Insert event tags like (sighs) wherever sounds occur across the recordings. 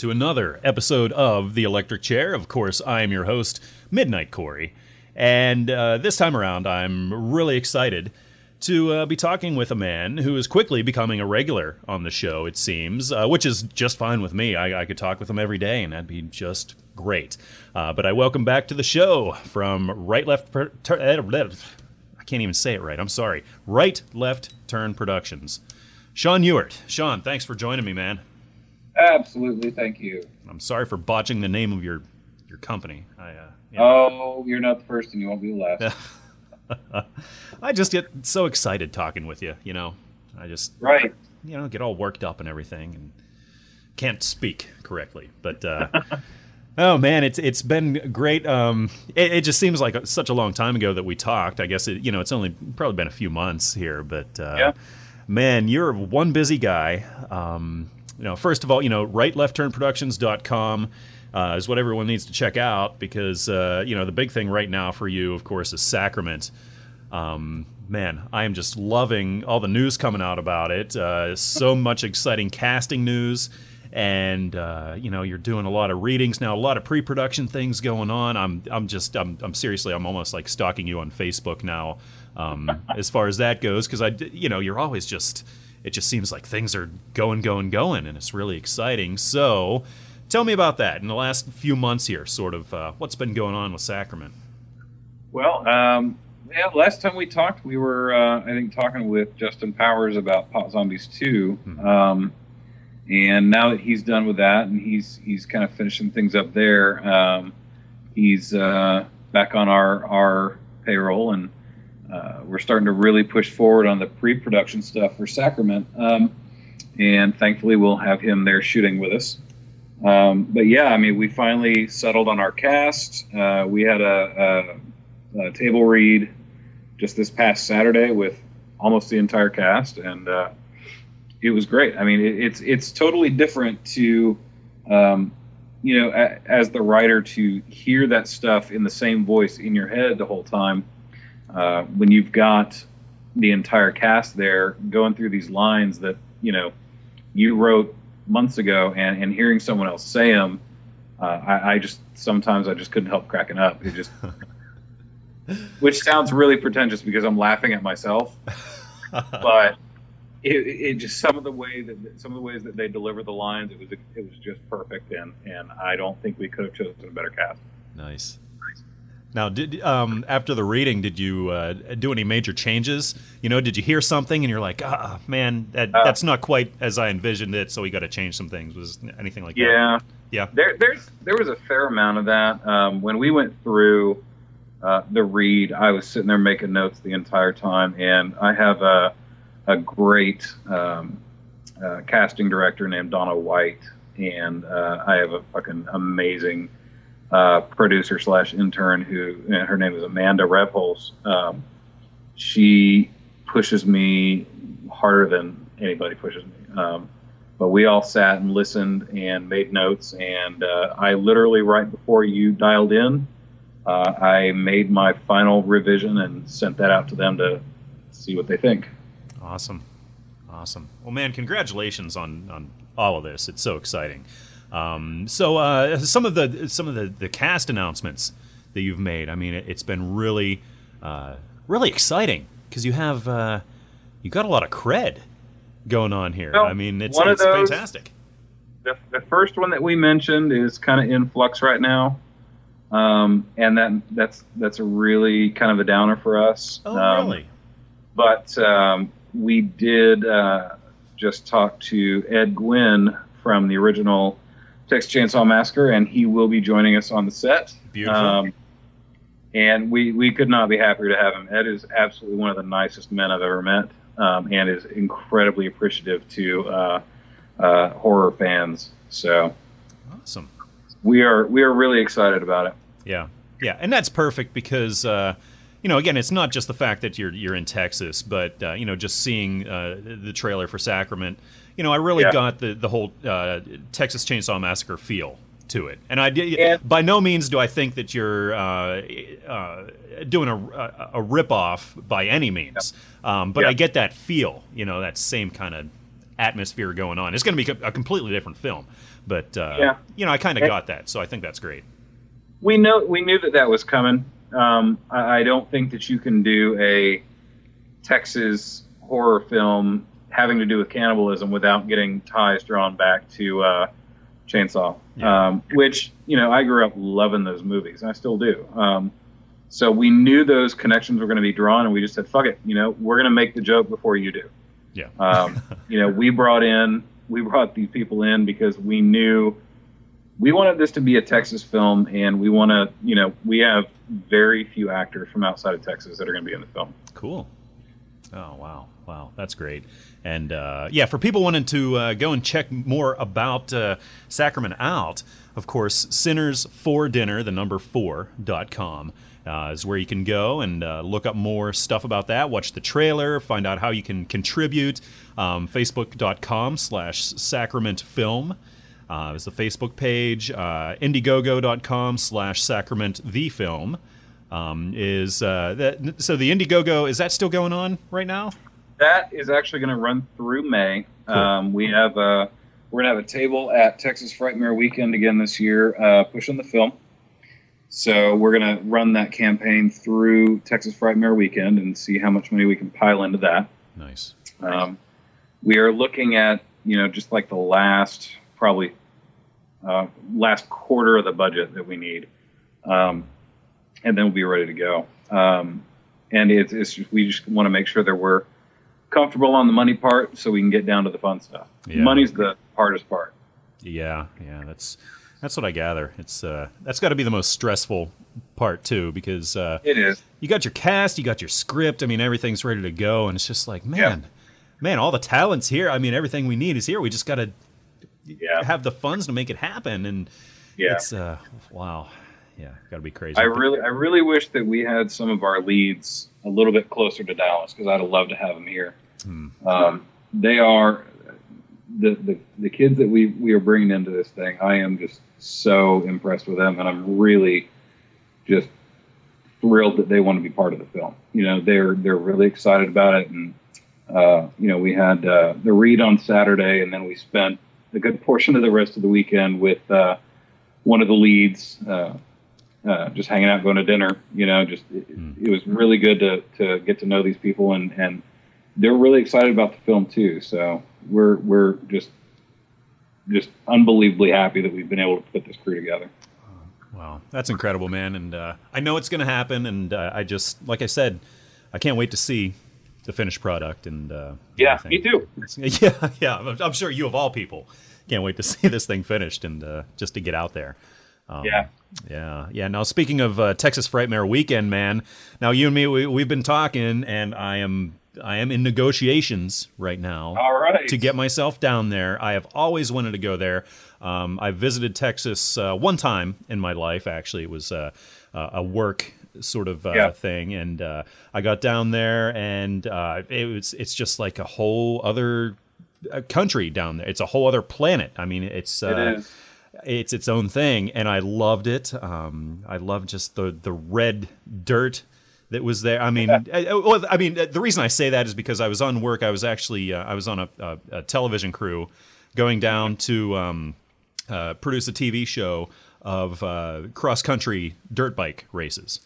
to another episode of The Electric Chair. Of course, I am your host, Midnight Corey. And uh, this time around, I'm really excited to uh, be talking with a man who is quickly becoming a regular on the show, it seems, uh, which is just fine with me. I, I, could talk with him every day, and that'd be just great. Uh, but I welcome back to the show from Right Left. Per- tur- I can't even say it right. I'm sorry. Right Left Turn Productions. Sean Ewart. Sean, thanks for joining me, man. Absolutely, thank you. I'm sorry for botching the name of your your company. I, uh, yeah. Oh, you're not the first, and you won't be the last. (laughs) I just get so excited talking with you. You know, I just right. You know, get all worked up and everything, and can't speak correctly. But uh, (laughs) oh man, it's it's been great. Um, it, it, just seems like such a long time ago that we talked. I guess it, you know it's only probably been a few months here, but uh, yeah. man, you're one busy guy. Um, you know, first of all, you know, rightleftTurnProductions.com uh, is what everyone needs to check out because, uh, you know, the big thing right now for you, of course, is Sacrament. Um, man, I am just loving all the news coming out about it. Uh, so (laughs) much exciting casting news. And uh, you know you're doing a lot of readings now, a lot of pre-production things going on. I'm I'm just I'm, I'm seriously I'm almost like stalking you on Facebook now, um, as far as that goes, because I you know you're always just it just seems like things are going, going, going, and it's really exciting. So, tell me about that in the last few months here. Sort of uh, what's been going on with Sacrament. Well, um, yeah, last time we talked, we were uh, I think talking with Justin Powers about Pot Zombies 2 mm-hmm. um, and now that he's done with that and he's he's kind of finishing things up there, um, he's uh, back on our our payroll and uh, we're starting to really push forward on the pre-production stuff for Sacrament, um, and thankfully we'll have him there shooting with us. Um, but yeah, I mean, we finally settled on our cast. Uh, we had a, a, a, table read just this past Saturday with almost the entire cast, and uh, it was great. I mean, it, it's it's totally different to, um, you know, as the writer to hear that stuff in the same voice in your head the whole time uh, when you've got the entire cast there going through these lines that you know you wrote months ago, and, and hearing someone else say them, uh, I, I, just sometimes I just couldn't help cracking up. It just, (laughs) which sounds really pretentious because I'm laughing at myself, (laughs) but it, it, just some of the way that some of the ways that they deliver the lines, it was it was just perfect, and and I don't think we could have chosen a better cast. Nice. Now, did um, after the reading, did you uh, do any major changes? You know, did you hear something and you're like, ah, man, that, uh, that's not quite as I envisioned it, so we got to change some things? Was anything like yeah, that? Yeah, yeah. There, there's there was a fair amount of that um, when we went through uh, the read. I was sitting there making notes the entire time, and I have a a great um, uh, casting director named Donna White, and uh, I have a fucking amazing uh, producer slash intern who her name is Amanda Rebholz. Um, she pushes me harder than anybody pushes me. Um, but we all sat and listened and made notes. And uh, I literally, right before you dialed in, uh, I made my final revision and sent that out to them to see what they think. Awesome. Awesome. Well, man, congratulations on, on all of this. It's so exciting. Um, so uh, some of the some of the, the cast announcements that you've made. I mean, it, has been really uh, really exciting because you have uh, you got a lot of cred going on here. Well, I mean, it's, it's those, fantastic. The, the first one that we mentioned is kind of in flux right now, um, and that that's that's a really kind of a downer for us. Oh, um, really? But um, we did uh, just talk to Ed Guinn from the original Texas Chainsaw Massacre, and he will be joining us on the set. Beautiful. Um, and we, we could not be happier to have him. Ed is absolutely one of the nicest men I've ever met, um, and is incredibly appreciative to uh, uh, horror fans. So, awesome. We are we are really excited about it. Yeah, yeah, and that's perfect because. Uh, you know, again, it's not just the fact that you're you're in Texas, but uh, you know, just seeing uh, the trailer for Sacrament, you know, I really yeah. got the the whole uh, Texas Chainsaw Massacre feel to it. And I yeah. by no means do I think that you're uh, uh, doing a, a, a rip off by any means, yeah. um, but I get that feel, you know, that same kind of atmosphere going on. It's going to be a completely different film, but uh, Yeah. you know, I kind of got that, so I think that's great. we know we knew that that was coming. Um, I, I don't think that you can do a Texas horror film having to do with cannibalism without getting ties drawn back to uh, Chainsaw, Yeah. um, which you know I grew up loving those movies, and I still do. Um, so we knew those connections were going to be drawn, and we just said, "Fuck it," you know, we're going to make the joke before you do. Yeah, Um, you know, we brought in, we brought these people in because we knew we wanted this to be a Texas film, and we want to, you know, we have very few actors from outside of Texas that are going to be in the film. Cool. Oh wow, wow, that's great. And uh, yeah, for people wanting to uh, go and check more about uh, Sacrament Out, of course, Sinners for Dinner, the number four dot com. Uh, is where you can go and uh, look up more stuff about that. Watch the trailer, find out how you can contribute. Um, Facebook.com slash Sacrament Film uh, is the Facebook page. Uh, Indiegogo.com slash Sacrament the Film um, is uh, that. So the Indiegogo is that still going on right now? That is actually going to run through May. Cool. Um, we have a, we're going to have a table at Texas Frightmare Weekend again this year, uh, pushing the film. So we're going to run that campaign through Texas Frightmare Weekend and see how much money we can pile into that. Nice. Um, we are looking at you know just like the last probably uh, last quarter of the budget that we need, um, and then we'll be ready to go. Um, and it's, it's just, we just want to make sure that we're comfortable on the money part, so we can get down to the fun stuff. Yeah. Money's the hardest part. Yeah, yeah. That's that's what I gather. It's uh, that's got to be the most stressful part too, because uh, It is. you got your cast, you got your script. I mean, everything's ready to go, and it's just like, man, man, all the talents here. I mean, everything we need is here. We just got to Yeah. have the funds to make it happen, and Yeah. it's uh, wow, yeah, got to be crazy. I really, I really wish that we had some of our leads a little bit closer to Dallas because I'd love to have them here. Hmm. Um, they are the, the the kids that we we are bringing into this thing. I am just so impressed with them, and I'm really just thrilled that they want to be part of the film. You know, they're they're really excited about it, and uh, you know, we had uh, the read on Saturday, and then we spent a good portion of the rest of the weekend with uh, one of the leads. Uh, uh, just hanging out, going to dinner. You know, just it, it was really good to, to get to know these people, and, and they're really excited about the film too. So we're we're just just unbelievably happy that we've been able to put this crew together. Wow, that's incredible, man. And uh, I know it's going to happen. And uh, I just, like I said, I can't wait to see the finished product. And uh, Yeah, me too. It's- (laughs) yeah, yeah. I'm, I'm sure you of all people can't wait to (laughs) see this thing finished and uh, just to get out there. Um, Yeah. yeah, yeah. Now, speaking of uh, Texas Frightmare Weekend, man. Now, you and me, we, we've been talking, and I am, I am in negotiations right now All right. to get myself down there. I have always wanted to go there. Um, I visited Texas uh, one time in my life. Actually, it was uh, uh, a work sort of uh, Yeah. thing, and uh, I got down there, and uh, it was it's just like a whole other uh, country down there. It's a whole other planet. I mean, it's uh, It is. it's its own thing, and I loved it. Um, I loved just the the red dirt that was there. I mean, uh, well, I mean, uh, the reason I say that is because I was on work. I was actually uh, I was on a, a, a television crew going down to um, uh, produce a TV show of uh, cross country dirt bike races.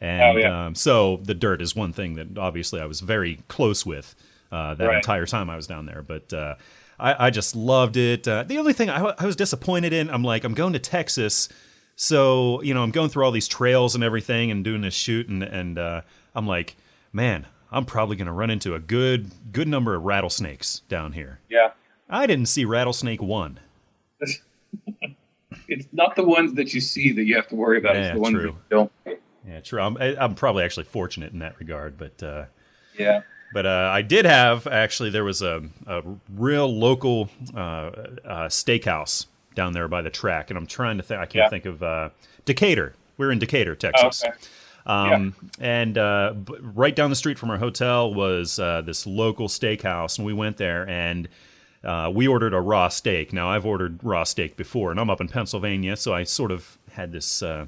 And Oh, yeah. um, so the dirt is one thing that obviously I was very close with uh, that Right. entire time I was down there. But uh, I, I just loved it. Uh, the only thing I, I was disappointed in, I'm like, I'm going to Texas. So, you know, I'm going through all these trails and everything and doing this shoot. And, and uh, I'm like, man, I'm probably going to run into a good, good number of rattlesnakes down here. Yeah. I didn't see rattlesnake one. (laughs) It's not the ones that you see that you have to worry about. Yeah, it's the ones true. that you don't. Yeah, true. I'm, I- I'm probably actually fortunate in that regard. But, uh, Yeah. But uh, I did have actually there was a, a real local uh, uh, steakhouse down there by the track, and I'm trying to think. I can't Yeah. think of uh, Decatur. We're in Decatur, Texas. okay. Um, And uh, right down the street from our hotel was uh, this local steakhouse, and we went there and uh, we ordered a raw steak. Now I've ordered raw steak before, and I'm up in Pennsylvania, so I sort of had this uh,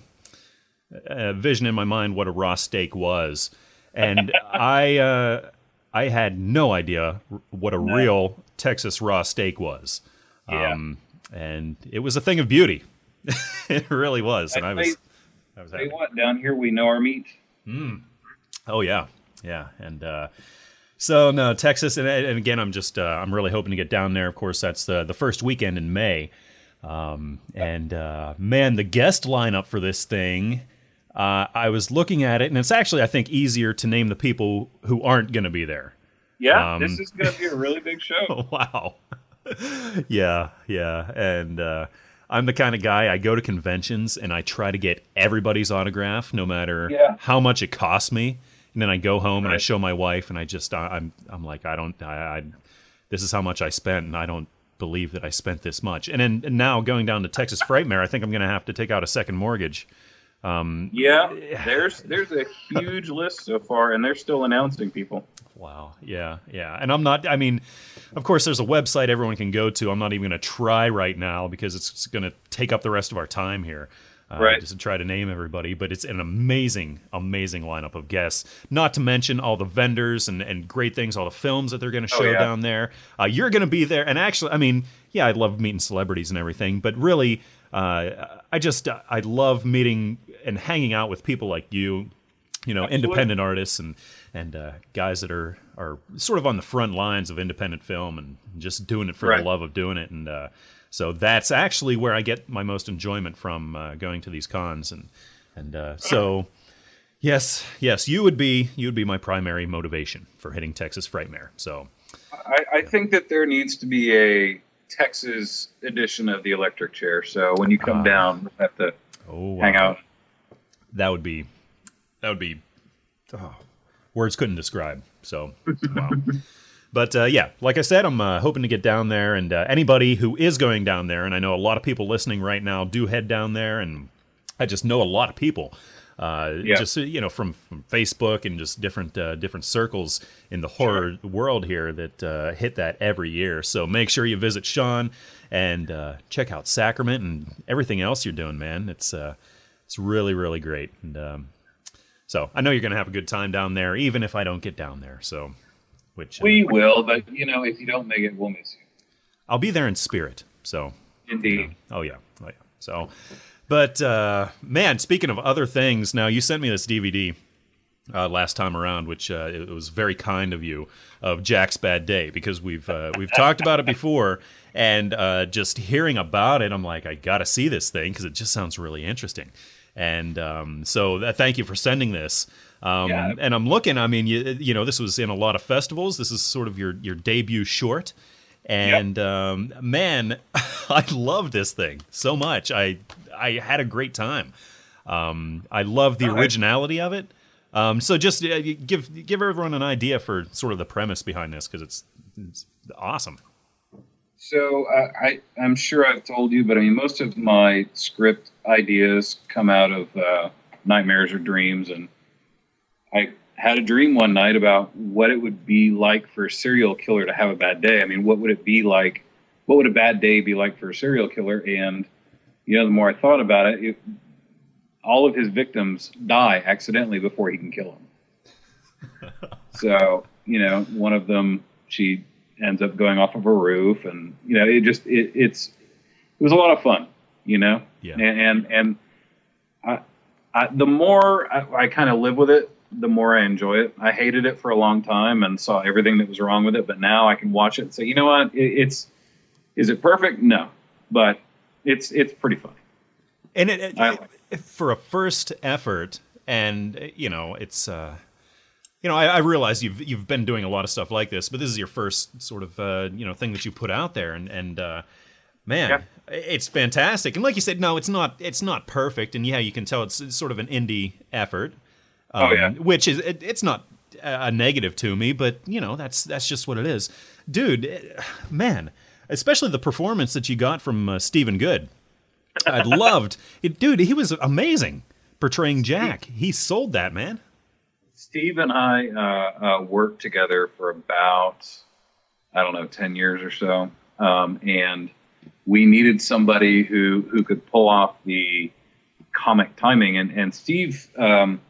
uh, vision in my mind what a raw steak was, and (laughs) I. Uh, I had no idea what a No. real Texas raw steak was. Yeah. Um, and it was a thing of beauty. (laughs) it really was. And I was, I was Tell you happy. what, down here we know our meat. Oh yeah, yeah, and uh, so no Texas, and, and again, I'm just uh, I'm really hoping to get down there. Of course, that's the the first weekend in May, um, and uh, man, the guest lineup for this thing. Uh, I was looking at it, and it's actually I think easier to name the people who aren't going to be there. Yeah, Um, this is going to be a really big (laughs) show. wow. Yeah, yeah. And uh, I'm the kind of guy I go to conventions and I try to get everybody's autograph, no matter Yeah. how much it costs me. And then I go home and I show my wife, and I just I, I'm I'm like I don't I, I this is how much I spent, and I don't believe that I spent this much. And then and now going down to Texas Frightmare, I think I'm going to have to take out a second mortgage. Yeah, there's there's a huge (laughs) list so far, and they're still announcing people. Wow. Yeah. Yeah. And I'm not, I mean, of course, there's a website everyone can go to. I'm not even going to try right now because it's going to take up the rest of our time here. Uh, Right. Just to try to name everybody. But it's an amazing, amazing lineup of guests. Not to mention all the vendors and, and great things, all the films that they're going to Oh, show yeah. down there. Uh, you're going to be there. And actually, I mean, yeah, I love meeting celebrities and everything. But really, uh, I just, I love meeting and hanging out with people like you you know, Absolutely. independent artists and and uh, guys that are are sort of on the front lines of independent film and just doing it for Right. the love of doing it. And uh, so that's actually where I get my most enjoyment from uh, going to these cons. And and uh, so yes, yes, you would be you would be my primary motivation for hitting Texas Frightmare. So I, I think that there needs to be a Texas edition of the electric chair. So when you come Ah. down, you have to oh, hang wow. out. That would be that would be oh, words couldn't describe so (laughs) wow but uh, yeah like i said i'm uh, hoping to get down there and uh, anybody who is going down there and i know a lot of people listening right now do head down there and i just know a lot of people uh, Yeah. just you know from, from Facebook and just different uh, different circles in the horror world here that uh, hit that every year. So make sure you visit Sean and uh, check out Sacrament and everything else you're doing, man. It's uh, it's really really great. And um, so I know you're gonna have a good time down there, even if I don't get down there. So which uh, We will, but you know, if you don't make it, we'll miss you. I'll be there in spirit. So Indeed. Oh yeah, oh yeah. So, but uh, man, speaking of other things, now you sent me this DVD uh, last time around, which uh, it was very kind of you of Jack's Bad Day because we've uh, we've talked about it before, and uh, just hearing about it, I'm like, I got to see this thing because it just sounds really interesting. And um, so, uh, thank you for sending this. Um, Yeah. And I'm looking. I mean, you, you know, this was in a lot of festivals. This is sort of your your debut short. And um, man, (laughs) I love this thing so much. I I had a great time. Um, I love the originality of it. Um, so just uh, give give everyone an idea for sort of the premise behind this because it's, it's awesome. So uh, I, I'm sure I've told you, but I mean, most of my script ideas come out of uh, nightmares or dreams, and I had a dream one night about what it would be like for a serial killer to have a bad day. I mean, what would it be like? What would a bad day be like for a serial killer? And you know, the more I thought about it, it all of his victims die accidentally before he can kill them. (laughs) so you know, one of them she ends up going off of a roof, and you know, it just it, it's it was a lot of fun, you know, Yeah. and and, and I, I, the more I, I kind of live with it, the more I enjoy it. I hated it for a long time and saw everything that was wrong with it, but now I can watch it and say, you know what, it, it's is it perfect? No, but it's it's pretty funny. And it, it- like it- for a first effort, and you know, it's uh, you know, I, I realize you've you've been doing a lot of stuff like this, but this is your first sort of uh, you know thing that you put out there, and and uh, man, Yeah. it's fantastic. And like you said, no, it's not it's not perfect, and yeah, you can tell it's, it's sort of an indie effort. Oh, um, yeah. which is it, it's not a negative to me, but you know that's that's just what it is, dude. eh, Man, especially the performance that you got from uh, Stephen Good. I loved (laughs) it, dude. He was amazing portraying Jack. He sold that man. Steve and I uh, uh, worked together for about, I don't know, 10 years or so. Um, and we needed somebody who, who could pull off the comic timing. And, and Steve um,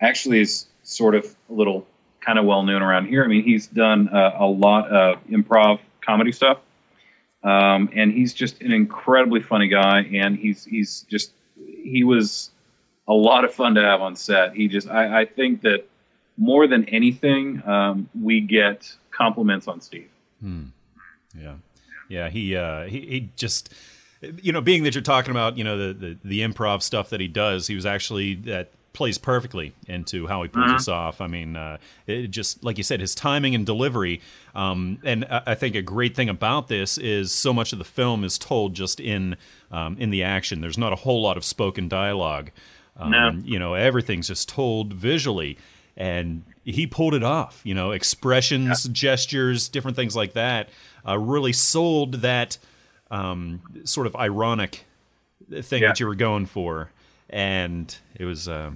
actually is sort of a little kind of well known around here. I mean, he's done uh, a lot of improv comedy stuff, um, and he's just an incredibly funny guy. And he's he's just he was a lot of fun to have on set. He just I, I think that more than anything, um, we get compliments on Steve. Hmm. Yeah, yeah. He uh, he he just you know, being that you're talking about, you know, the, the, the improv stuff that he does, he was actually that plays perfectly into how he pulls Mhm. this off. I mean, uh, it just like you said, his timing and delivery. Um, and I I think a great thing about this is so much of the film is told just in um, in the action. There's not a whole lot of spoken dialogue. Um, No. You know, everything's just told visually, and he pulled it off. You know, expressions, gestures, different things like that. Uh, really sold that um, sort of ironic thing Yeah. that you were going for, and it was uh,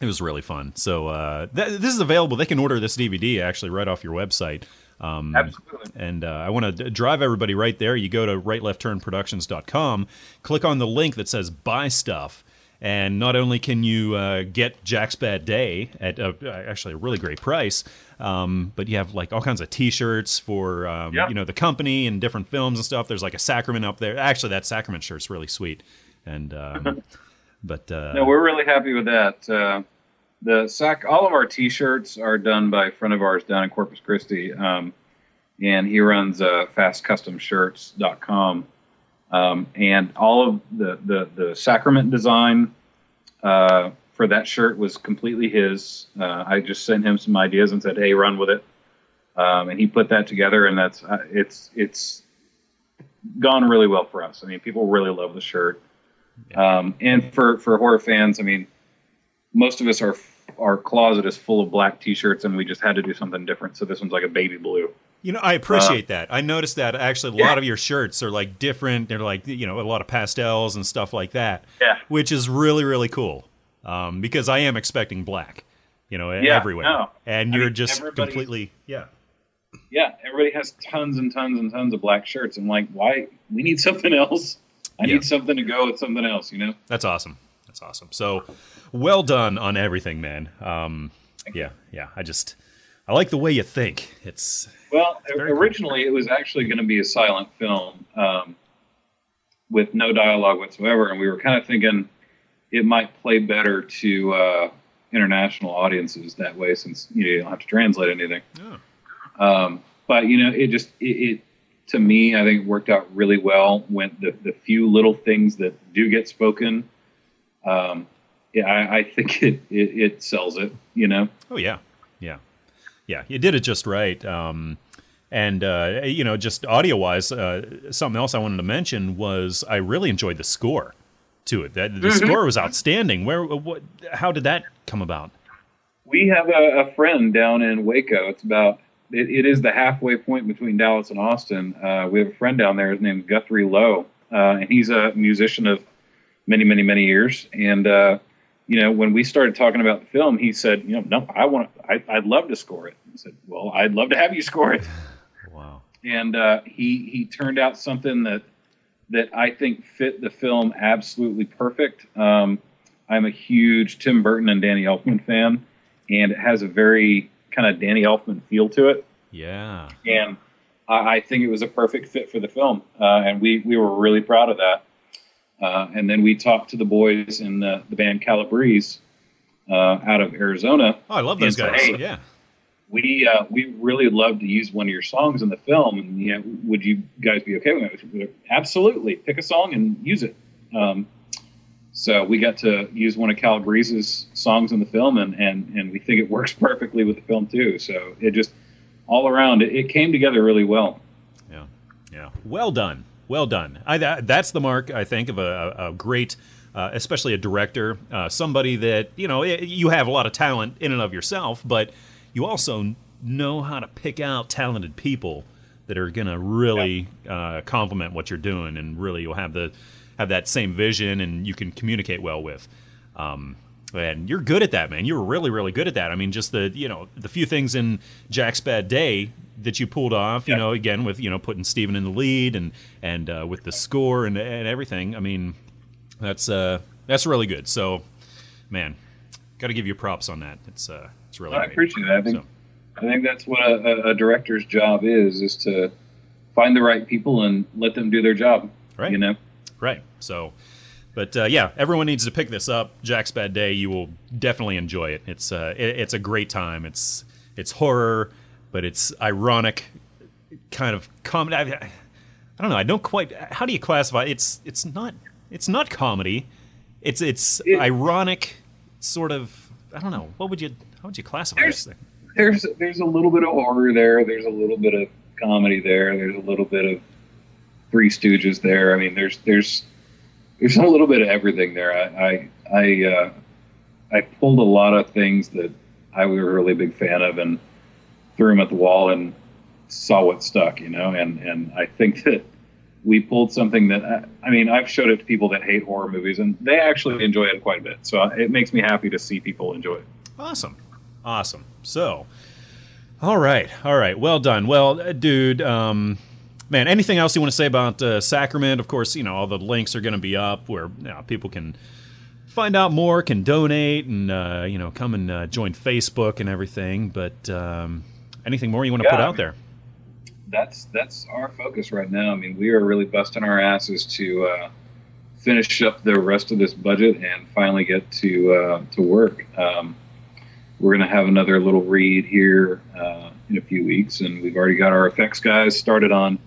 it was really fun. So uh, th- this is available. They can order this DVD actually right off your website. Um, Absolutely. and uh, I want to drive everybody right there. You go to rightleftTurnProductions.com, click on the link that says "Buy Stuff," and not only can you uh, get Jack's Bad Day at a, actually a really great price, um, but you have like all kinds of T-shirts for um, Yeah. you know the company and different films and stuff. There's like a Sacrament up there. Actually, that Sacrament shirt's really sweet. And um, (laughs) but uh, No, we're really happy with that. Uh, the sac, all of our T-shirts are done by a friend of ours down in Corpus Christi, um, and he runs uh, FastCustomShirts.com. Um, and all of the the, the sacrament design uh, for that shirt was completely his. Uh, I just sent him some ideas and said, "Hey, run with it," um, and he put that together, and that's uh, it's it's gone really well for us. I mean, people really love the shirt. Um, and for, for horror fans, I mean, most of us are our closet is full of black T-shirts, and we just had to do something different. So this one's like a baby blue. You know, I appreciate that. I noticed that actually a Yeah. lot of your shirts are like different. They're like you know a lot of pastels and stuff like that. Yeah. which is really really cool. Um, because I am expecting black, you know, Yeah, everywhere, no. and I you're mean, just completely yeah. Yeah, everybody has tons and tons and tons of black shirts. I'm like, why? We need something else. I Yeah. need something to go with something else. You know? That's awesome. That's awesome. So, well done on everything, man. Um, yeah, yeah. I just I like the way you think. It's Well, cool. originally it was actually going to be a silent film um, with no dialogue whatsoever, and we were kind of thinking it might play better to uh, international audiences that way, since you, know, you don't have to translate anything. oh, Um, but you know, it just it, it to me, I think it worked out really well. When the the few little things that do get spoken, um, yeah, I, I think it, it it sells it. You know. oh yeah, yeah, yeah. You did it just right. Um, and uh, you know, just audio wise, uh, something else I wanted to mention was I really enjoyed the score to it. That the Mhm. score was outstanding. Where what? How did that come about? We have a, a friend down in Waco. It's about it, it is the halfway point between Dallas and Austin. Uh, we have a friend down there. His name's Guthrie Lowe, uh, and he's a musician of many, many, many years. And uh, you know, when we started talking about the film, he said, "You know, no, I want, I, I'd love to score it." I said, "Well, I'd love to have you score it." (laughs) Wow. and uh, he he turned out something that that I think fit the film absolutely perfect. Um, I'm a huge Tim Burton and Danny Elfman fan, and it has a very kind of Danny Elfman feel to it, Yeah. and I, I think it was a perfect fit for the film, uh, and we we were really proud of that. Uh, and then we talked to the boys in the, the band Calabrese uh, out of Arizona, Oh, I love those guys. hey, yeah. we uh, we really love to use one of your songs in the film, and you know, would you guys be okay with it? Absolutely, pick a song and use it. Um, so we got to use one of Calabrese's songs in the film, and, and and we think it works (laughs) perfectly with the film too. So it just all around it, it came together really well. Yeah, yeah. Well done, well done. I, that, that's the mark, I think, of a, a, great, uh, especially a director, uh, somebody that you know you have a lot of talent in and of yourself, but you also know how to pick out talented people that are going to really uh, complement what you're doing, and really you'll have the have that same vision, and you can communicate well with. Um, and you're good at that, man. You're really, really good at that. I mean, just the you know the few things in Jack's Bad Day that you pulled off. You Yeah. know, again with you know putting Steven in the lead and and uh, with the score and and everything. I mean, that's uh that's really good. So, man, got to give you props on that. It's uh it's really I great. appreciate that. I think So, I think that's what a, a, director's job is: is to find the right people and let them do their job. Right. You know. Right. So, but uh, yeah, everyone needs to pick this up. Jack's Bad Day. You will definitely enjoy it. It's uh, it, it's a great time. It's it's horror, but it's ironic, kind of comedy. I, I don't know. I don't quite. How do you classify? It's it's not it's not comedy. It's it's It- ironic, sort of. I don't know. What would you how would you classify this thing? there's there's a little bit of horror there. There's a little bit of comedy there. There's a little bit of Three Stooges there. I mean, there's there's there's a little bit of everything there. I I I, uh, I pulled a lot of things that I was a really big fan of and threw them at the wall and saw what stuck. You know, and and I think that we pulled something that I, I mean I've showed it to people that hate horror movies and they actually enjoy it quite a bit. So it makes me happy to see people enjoy it. Awesome. Awesome. So, all right. All right. Well done. Well, uh, dude, um, man, anything else you want to say about uh, Sacrament? Of course, you know, all the links are going to be up where you know, people can find out more, can donate, and, uh, you know, come and uh, join Facebook and everything. But um, anything more you want to Yeah, put I out mean- there? that's that's our focus right now. I mean, we are really busting our asses to uh, finish up the rest of this budget and finally get to uh, to work. Um, we're going to have another little read here uh, in a few weeks, and we've already got our effects guys started on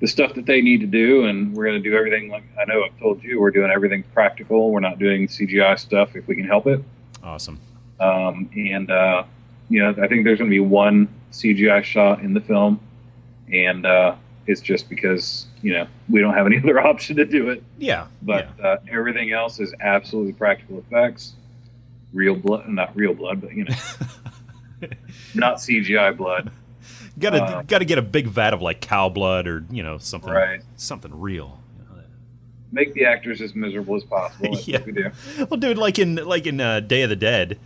the stuff that they need to do, and we're going to do everything like I know I've told you. We're doing everything practical. We're not doing CGI stuff if we can help it. Awesome. Um, and uh, you know, I think there's going to be one CGI shot in the film, and uh, it's just because you know we don't have any (laughs) other option to do it. Yeah. But yeah. uh, everything else is absolutely practical effects, real blood, not real blood, but you know, (laughs) not CGI blood. got to uh, got to get a big vat of like cow blood or you know something Right. something real. Make the actors as miserable as possible. (laughs) Yeah. we do. Well, dude, like in like in uh, Day of the Dead,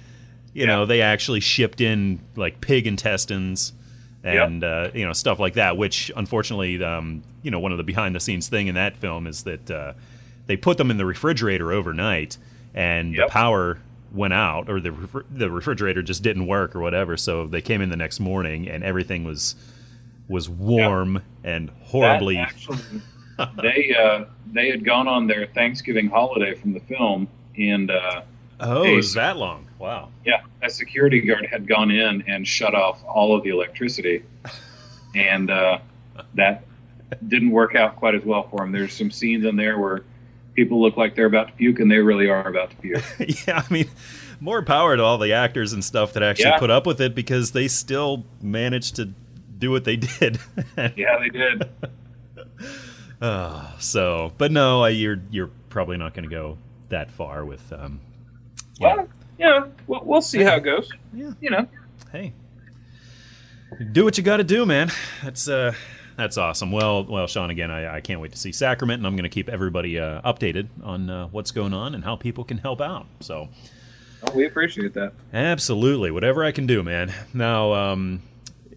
you know, they actually shipped in like pig intestines and uh, you know stuff like that. Which unfortunately, um, you know, one of the behind the scenes thing in that film is that uh, they put them in the refrigerator overnight, and Yep. the power went out, or the refri- the refrigerator just didn't work, or whatever. So they came in the next morning, and everything was was warm and horribly. Actually, they uh, they had gone on their Thanksgiving holiday from the film, and uh, oh, it was that long? Wow. Yeah, a security guard had gone in and shut off all of the electricity, and uh, that didn't work out quite as well for him. There's some scenes in there where people look like they're about to puke, and they really are about to puke. (laughs) yeah, I mean, more power to all the actors and stuff that actually Yeah. put up with it because they still managed to do what they (laughs) did. yeah, they did. (laughs) Ah, so, but no, I- you're you're probably not going to go that far with. Um, Well, yeah, we'll, we'll see how it goes. (laughs) Yeah. You know, hey, do what you got to do, man. That's uh, that's awesome. Well, well, Sean, again, I, I can't wait to see Sacrament, and I'm going to keep everybody uh, updated on uh, what's going on and how people can help out. So. well, we appreciate that. Absolutely, whatever I can do, man. Now, um,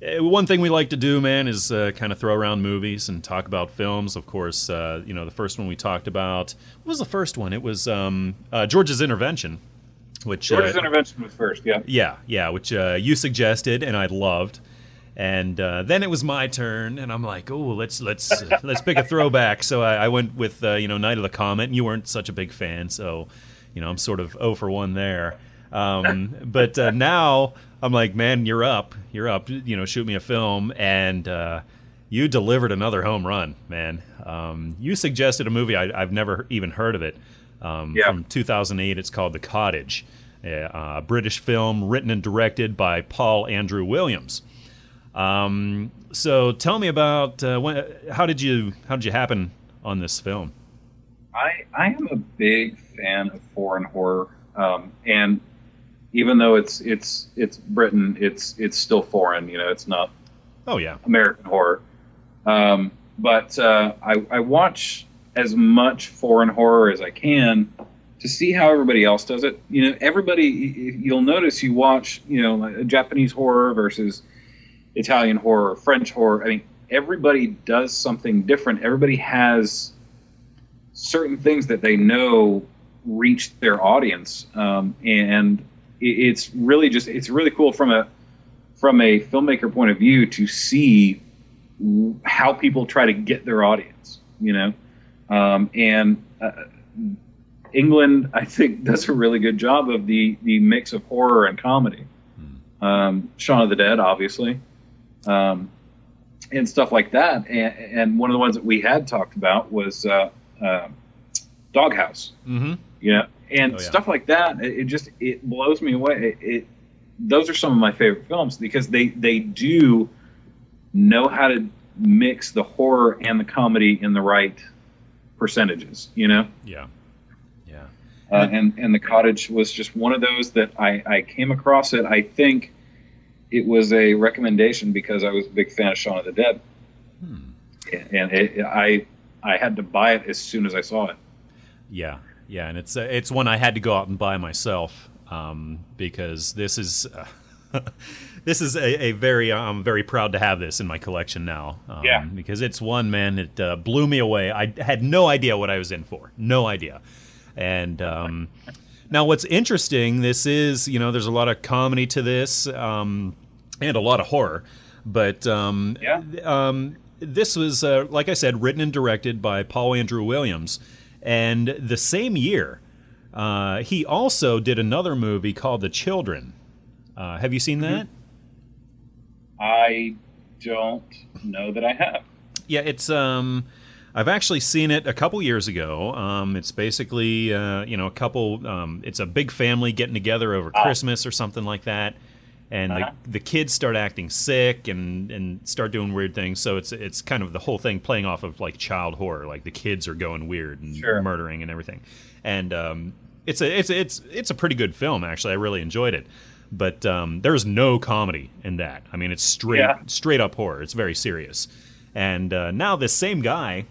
eh, one thing we like to do, man, is uh, kind of throw around movies and talk about films. Of course, uh, you know the first one we talked about. What was the first one? It was um, uh, George's Intervention, which George's uh, intervention was first. Yeah. yeah, yeah, which uh, you suggested and I loved. And uh, then it was my turn, and I'm like, "Oh, let's let's uh, (laughs) let's pick a throwback." So I, I went with uh, you know Night of the Comet. And you weren't such a big fan, so you know I'm sort of 0 for one there. Um, (laughs) but uh, now I'm like, "Man, you're up, you're up." You know, shoot me a film, and uh, you delivered another home run, man. Um, you suggested a movie I, I've never even heard of it um, Yeah. from 2008. It's called The Cottage, a uh, British film written and directed by Paul Andrew Williams. Um, so tell me about uh, when, how did you how did you happen on this film? I I am a big fan of foreign horror, um, and even though it's it's it's Britain, it's it's still foreign. You know, it's not Oh yeah, American horror. Um, but uh, I, I watch as much foreign horror as I can to see how everybody else does it. You know, everybody. You'll notice you watch, you know, Japanese horror versus Italian horror, French horror. I mean, everybody does something different. Everybody has certain things that they know reach their audience, um, and it's really just it's really cool from a from a filmmaker point of view to see how people try to get their audience. You know, um, and uh, England, I think, (laughs) does a really good job of the the mix of horror and comedy. Um, Shaun of the Dead, obviously, um, and stuff like that. And, and, one of the ones that we had talked about was uh, uh, Doghouse. Mm-hmm. Yeah, and oh, yeah. stuff like that. It, it, just it blows me away. It, it, those are some of my favorite films because they they do know how to mix the horror and the comedy in the right percentages. You know. Yeah. Uh, and and the cottage was just one of those that I, I came across it. I think it was a recommendation because I was a big fan of Shaun of the Dead, hmm. and it, I I had to buy it as soon as I saw it. Yeah, yeah, and it's uh, it's one I had to go out and buy myself um, because this is. Uh, (laughs) this is a, a, very I'm very proud to have this in my collection now. Um, yeah. Because it's one man it uh, blew me away. I had no idea what I was in for. No idea. And um, now, what's interesting, this is you know, there's a lot of comedy to this, um, and a lot of horror, but um, yeah. Um, this was, uh, like I said, written and directed by Paul Andrew Williams, and the same year, uh, he also did another movie called The Children. Uh, have you seen that? I don't know that I have. Yeah, it's um I've actually seen it a couple years ago. Um, it's basically, uh, you know, a couple. Um, it's a big family getting together over ah. Christmas or something like that, and uh-huh. the, the kids start acting sick and and start doing weird things. So it's it's kind of the whole thing playing off of like child horror. Like the kids are going weird and sure. murdering and everything. And um, it's a it's it's it's a pretty good film actually. I really enjoyed it. But um, there's no comedy in that. I mean, it's straight yeah. straight up horror. It's very serious. And uh, now this same guy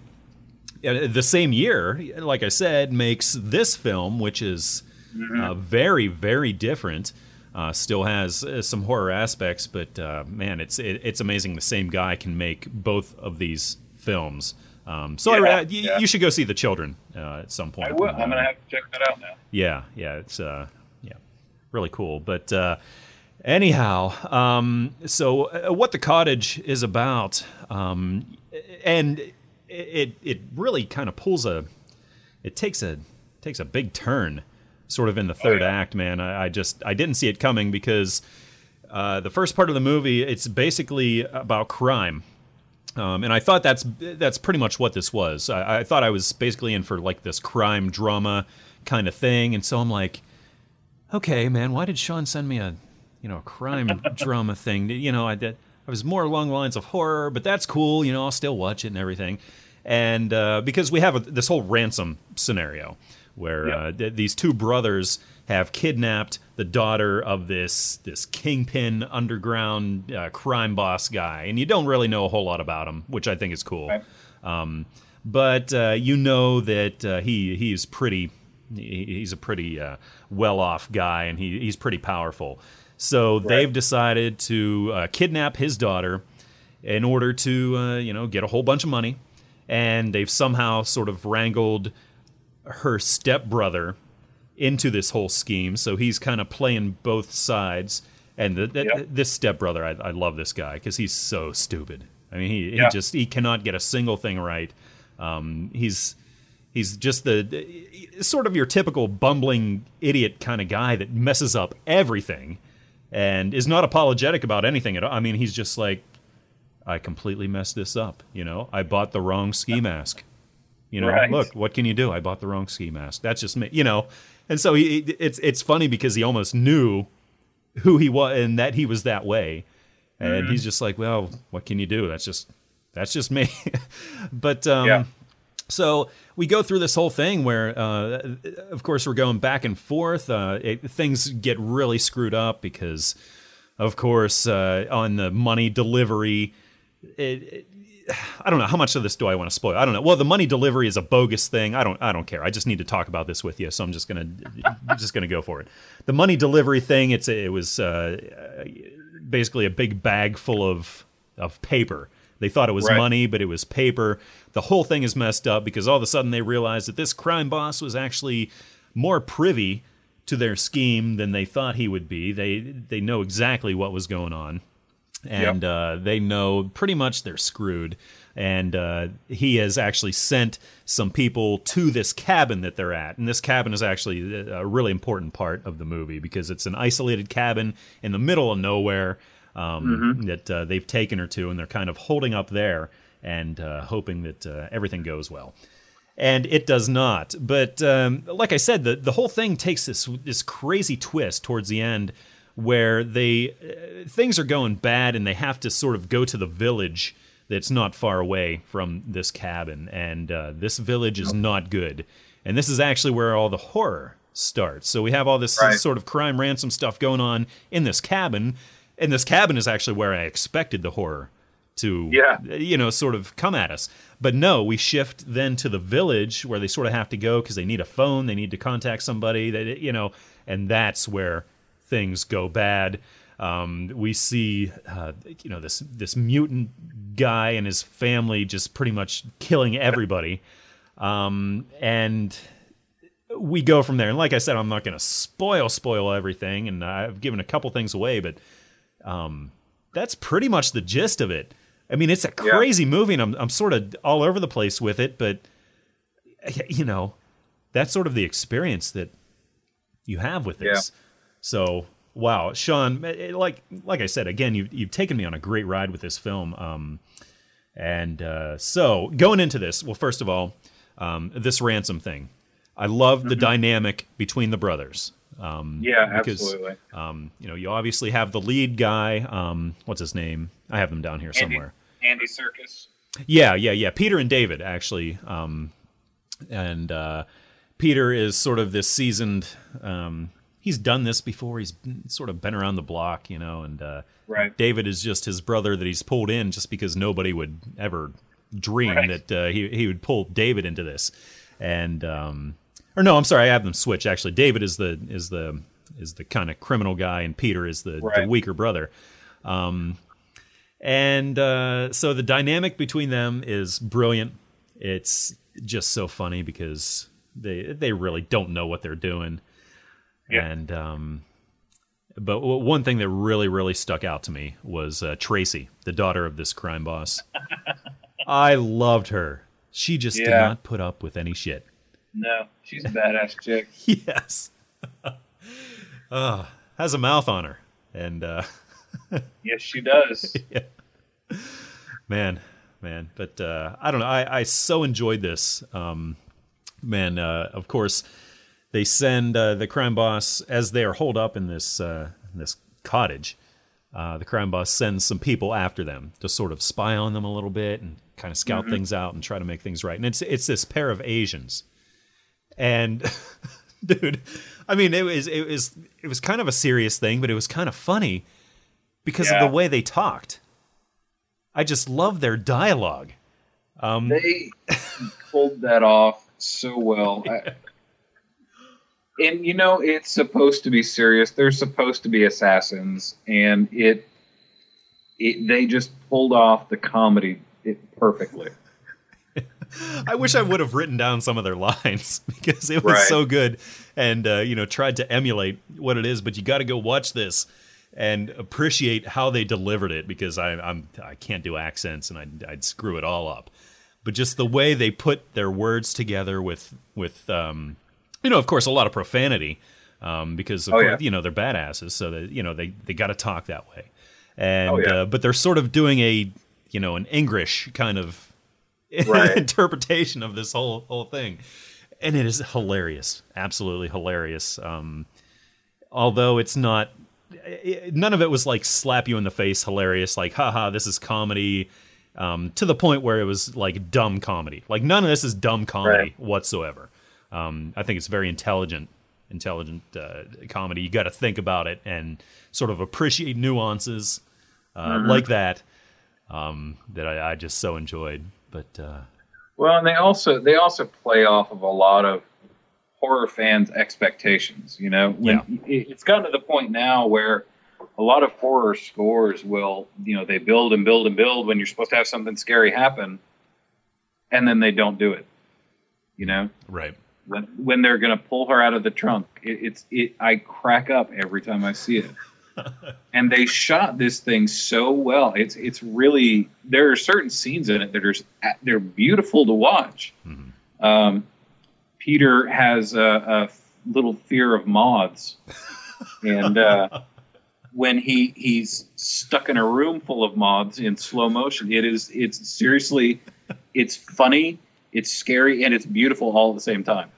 uh, the same year, like I said, makes this film, which is mm-hmm. uh, very, very different. Uh, still has uh, some horror aspects, but uh, man, it's it, it's amazing the same guy can make both of these films. Um, so yeah, I, uh, yeah. you should go see the children at some point. I will. I'm gonna have to check that out now. Yeah, yeah, it's yeah, really cool. But anyhow, um, so what the cottage is about, um, and it it really kind of pulls a it takes a takes a big turn sort of in the third oh, yeah. act man I, I, just i didn't see it coming because uh, the first part of the movie it's basically about crime um, and i thought that's that's pretty much what this was I, I, thought i was basically in for like this crime drama kind of thing and so i'm like okay man why did sean send me a you know a crime (laughs) drama thing you know i did I was more along the lines of horror, but that's cool. You know, I'll still watch it and everything and uh, because we have a, this whole ransom scenario where uh, th- these two brothers have kidnapped the daughter of this this kingpin underground uh, crime boss guy, and you don't really know a whole lot about him, which I think is cool. Right. Um, but uh, you know that uh, he he's pretty he's a pretty uh, well off guy, and he, he's pretty powerful. So right. they've decided to kidnap his daughter in order to you know get a whole bunch of money and they've somehow sort of wrangled her stepbrother into this whole scheme. So he's kind of playing both sides. And the, the, yep. this stepbrother, I, I love this guy because he's so stupid. I mean, he, yeah. he just he cannot get a single thing right. Um, he's he's just the sort of your typical bumbling idiot kind of guy that messes up everything and is not apologetic about anything at all. I mean, he's just like, I completely messed this up. You know, I bought the wrong ski mask. You know, right. look, what can you do? I bought the wrong ski mask. That's just me. You know, and so he, it's it's funny because he almost knew who he was and that he was that way, and mm-hmm. he's just like, well, what can you do? That's just that's just me. (laughs) but um, yeah. So we go through this whole thing where, uh, of course, we're going back and forth. Uh, it, things get really screwed up because, of course, uh, on the money delivery it, it, I don't know how much of this do I want to spoil. I don't know. Well, the money delivery is a bogus thing. I don't. I don't care. I just need to talk about this with you, so I'm just gonna (laughs) just gonna go for it. The money delivery thing. It's it was uh, basically a big bag full of of paper. They thought it was right. money, but it was paper. The whole thing is messed up because all of a sudden they realized that this crime boss was actually more privy to their scheme than they thought he would be. They they know exactly what was going on and Yep. uh, they know pretty much they're screwed. And uh, he has actually sent some people to this cabin that they're at. And this cabin is actually a a really important part of the movie because it's an isolated cabin in the middle of nowhere um, that uh, they've taken her to, and they're kind of holding up there and uh, hoping that uh, everything goes well and it does not. But um, like I said, the the whole thing takes this this crazy twist towards the end, where they uh, things are going bad, and they have to sort of go to the village that's not far away from this cabin, and uh, this village is not good, and this is actually where all the horror starts. So we have all this Right. sort of crime ransom stuff going on in this cabin, and this cabin is actually where I expected the horror to Yeah. you know sort of come at us. But no we shift then to the village where they sort of have to go because they need a phone they need to contact somebody that you know and that's where things go bad. Um, we see uh, you know this this mutant guy and his family just pretty much killing everybody. Um, and we go from there. And like i said i'm not going to spoil spoil everything and i've given a couple things away but um, that's pretty much the gist of it. I mean, it's a Yeah. crazy movie, and I'm I'm sort of all over the place with it, but you know, that's sort of the experience that you have with this. So, wow, Sean, eh, like like I said again, you you've taken me on a great ride with this film. Um, and uh, so going into this, well, first of all, um, this ransom thing, I love the dynamic between the brothers. Um, Yeah, because, absolutely. Um, you know, you obviously have the lead guy. Um, what's his name? I have them down here Andy, somewhere. Andy Serkis. Yeah, yeah, yeah. Peter and David actually, um, and uh, Peter is sort of this seasoned. Um, he's done this before. He's sort of been around the block, you know. And uh, Right. David is just his brother that he's pulled in just because nobody would ever dream Right. that uh, he he would pull David into this. And um, or no, I'm sorry, I have them switch. Actually, David is the is the is the kind of criminal guy, and Peter is the, the weaker brother. Um, and uh, so the dynamic between them is brilliant. It's just so funny because they they really don't know what they're doing. Yeah. And um, but one thing that really really stuck out to me was uh, Tracy, the daughter of this crime boss. (laughs) I loved her. She just did not put up with any shit. No, she's a badass chick. (laughs) Yes. uh, (laughs) has a mouth on her, and uh, (laughs) Yes, she does. Yeah. man man but uh i don't know i i so enjoyed this um man uh of course they send uh, the crime boss as they are holed up in this uh in this cottage uh the crime boss sends some people after them to sort of spy on them a little bit and kind of scout things out and try to make things right and it's it's this pair of asians and (laughs) dude i mean it was it was it was kind of a serious thing but it was kind of funny because Yeah. of the way they talked I just love their dialogue. Um, They pulled that off so well. (laughs) I, and you know, it's supposed to be serious. They're supposed to be assassins, and it, it they just pulled off the comedy it perfectly. (laughs) I wish I would have written down some of their lines (laughs) because it was Right. so good, and uh, you know tried to emulate what it is. But you got to go watch this and appreciate how they delivered it because I, I'm I can't do accents and I'd, I'd screw it all up. But just the way they put their words together with with um, you know of course a lot of profanity um, because of Oh, course, yeah. you know they're badasses so that you know they they got to talk that way and Oh, yeah. uh, but they're sort of doing a you know an English kind of Right. (laughs) interpretation of this whole whole thing, and it is hilarious, absolutely hilarious. Um, although it's not, it- none of it was like slap you in the face hilarious, like haha, this is comedy. Um, to the point where it was like dumb comedy. Like none of this is dumb comedy Right. whatsoever. Um, I think it's very intelligent, intelligent uh, comedy. You got to think about it and sort of appreciate nuances uh, like that. Um, that I, I just so enjoyed. But uh, Well, and they also they also play off of a lot of horror fans' expectations. You know, when it- it's gotten to the point now where a lot of horror scores will, you know, they build and build and build when you're supposed to have something scary happen, and then they don't do it. You know, right. when when they're going to pull her out of the trunk, it, it's it. I crack up every time I see it. And they shot this thing so well. It's it's really there are certain scenes in it that are they're beautiful to watch. Mm-hmm. Um, Peter has a, a, little fear of moths, and uh, when he he's stuck in a room full of moths in slow motion, it is it's seriously it's funny, it's scary, and it's beautiful all at the same time.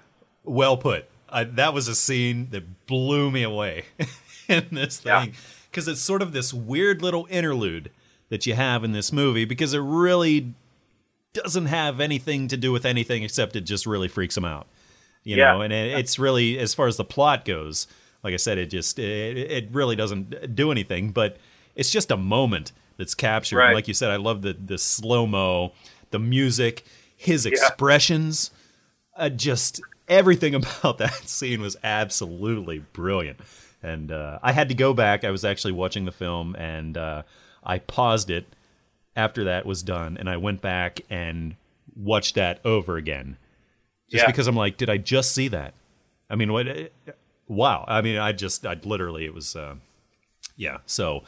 Well put. I, that was a scene that blew me away (laughs) (laughs) in this thing because yeah. it's sort of this weird little interlude that you have in this movie because it really doesn't have anything to do with anything except it just really freaks him out. You yeah. know, and it, it's really as far as the plot goes, like I said, it just it, it really doesn't do anything, but it's just a moment that's captured. Right. Like you said, I love the the slow mo, the music, his yeah. expressions, uh, just everything (laughs) about that scene was absolutely brilliant. And uh, I had to go back. I was actually watching the film, and uh, I paused it after that was done, and I went back and watched that over again, just yeah. because I'm like, did I just see that? I mean, what? Wow. I mean, I just, I literally, it was, uh, yeah. So,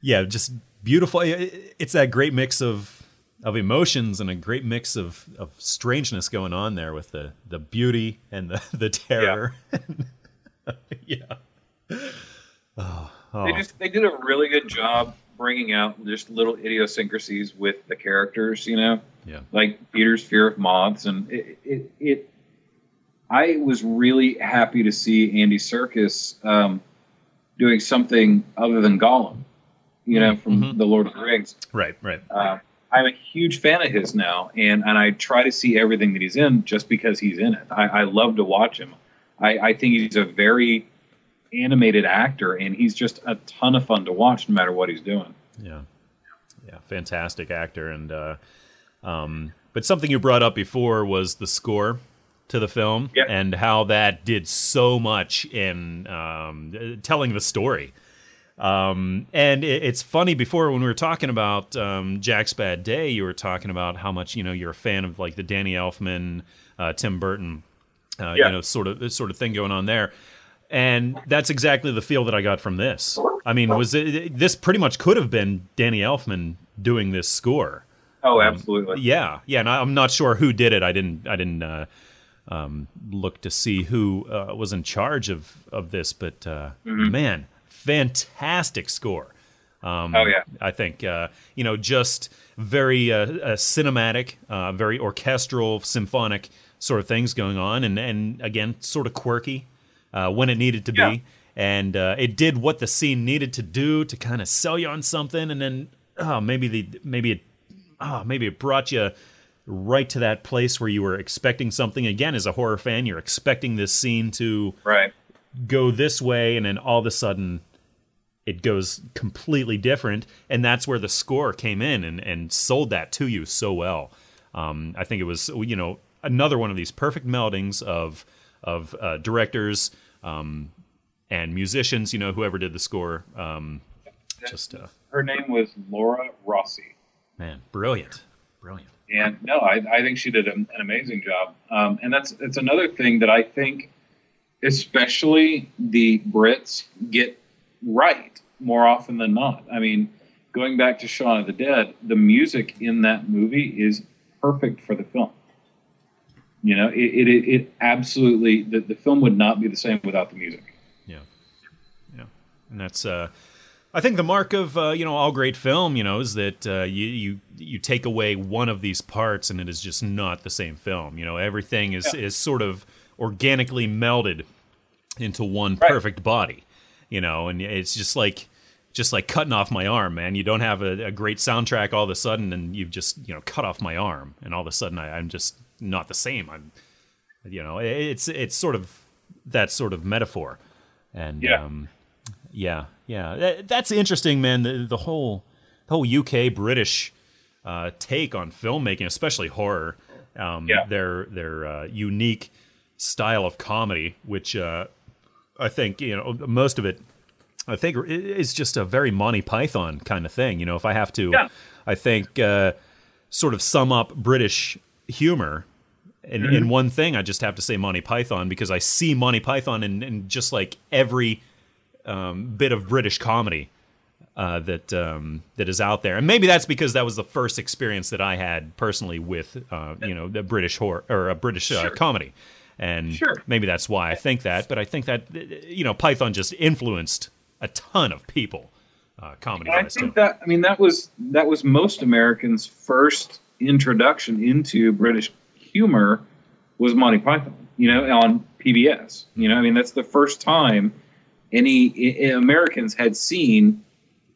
yeah, just beautiful. It's that great mix of of emotions and a great mix of, of strangeness going on there with the, the beauty and the, (laughs) the terror. (laughs) Yeah. yeah. Oh, oh. They just they did a really good job bringing out just little idiosyncrasies with the characters, you know. Yeah. Like Peter's fear of moths, and it it. it I was really happy to see Andy Serkis um, doing something other than Gollum, you know, from mm-hmm. the Lord of the Rings. Right, right. Uh, I'm a huge fan of his now, and, and I try to see everything that he's in just because he's in it. I, I love to watch him. I, I think he's a very animated actor, and he's just a ton of fun to watch no matter what he's doing. Yeah, yeah, fantastic actor, and uh, um, but something you brought up before was the score to the film and how that did so much in um, telling the story. Um, and it, it's funny before when we were talking about um, Jack's Bad Day, you were talking about how much you know you're a fan of like the Danny Elfman, uh, Tim Burton, uh, yeah. you know, sort of sort of thing going on there. And that's exactly the feel that I got from this. I mean, was it, this pretty much could have been Danny Elfman doing this score? Oh, um, absolutely. Um, yeah, yeah. And I, am not sure who did it. I didn't. I didn't uh, um, look to see who uh, was in charge of of this, but uh, mm-hmm. man, fantastic score. Um, oh yeah, I think uh, you know just very uh, uh, cinematic, uh, very orchestral, symphonic sort of things going on, and and again sort of quirky uh, when it needed to yeah. be, and uh, it did what the scene needed to do to kind of sell you on something, and then oh, maybe the maybe it oh, maybe it brought you right to that place where you were expecting something. Again, as a horror fan, you're expecting this scene to right go this way, and then all of a sudden it goes completely different, and that's where the score came in and, and sold that to you so well. Um, I think it was you know another one of these perfect meldings of of uh, directors um, and musicians. You know, whoever did the score. Um, just uh, her name was Laura Rossi. Man, brilliant, brilliant. And no, I, I think she did an, an amazing job. Um, and that's it's another thing that I think, especially the Brits get right more often than not. I mean, going back to Shaun of the Dead, the music in that movie is perfect for the film. You know, it it, it absolutely the, the film would not be the same without the music. Yeah, yeah, and that's uh, I think the mark of uh, you know all great film, you know, is that uh, you you you take away one of these parts and it is just not the same film. You know, everything is yeah. is sort of organically melded into one right. perfect body you know, and it's just like just like cutting off my arm, man. You don't have a, a, great soundtrack all of a sudden, and you've just you know cut off my arm, and all of a sudden I, am just not the same. I'm, you know, it's it's sort of that sort of metaphor, and yeah, um, yeah, yeah. That's interesting, man. The, the whole the whole UK British uh, take on filmmaking, especially horror. Um, yeah. their their uh, unique style of comedy, which uh, I think you know most of it. I think is just a very Monty Python kind of thing. You know, if I have to, yeah. I think uh, sort of sum up British humor in, mm-hmm. in one thing. I just have to say Monty Python because I see Monty Python in, in just like every um, bit of British comedy uh, that um, that is out there, and maybe that's because that was the first experience that I had personally with uh, you know the British horror or a British uh, Sure. comedy, and Sure. maybe that's why I think that. But I think that you know Python just influenced a ton of people, uh, comedy I wise too. think that I mean that was that was most Americans' first introduction into British humor was Monty Python. You know, on PBS. You know, I mean that's the first time any Americans had seen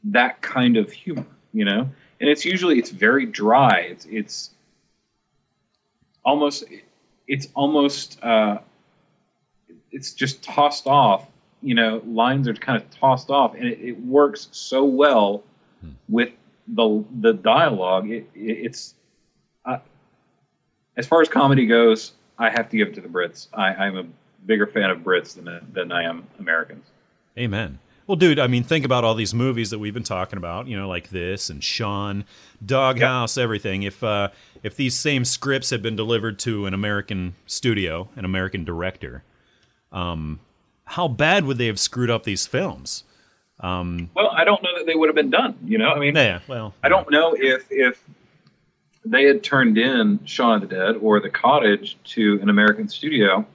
that kind of humor. You know, and it's usually it's very dry. It's it's almost it's almost uh, it's just tossed off. You know, lines are kind of tossed off, and it, it works so well with the the dialogue. It, it, it's as far as comedy goes, I have to give it to the Brits. I, I'm a bigger fan of Brits than than I am Americans. Amen. Well, dude, I mean, think about all these movies that we've been talking about. You know, like this and Shaun, Doghouse, everything. If uh, if these same scripts had been delivered to an American studio, an American director, um, how bad would they have screwed up these films? Well, I don't know that they would have been done. You know, I mean, Yeah, well, I don't know if if they had turned in Shaun of the Dead or The Cottage to an American studio.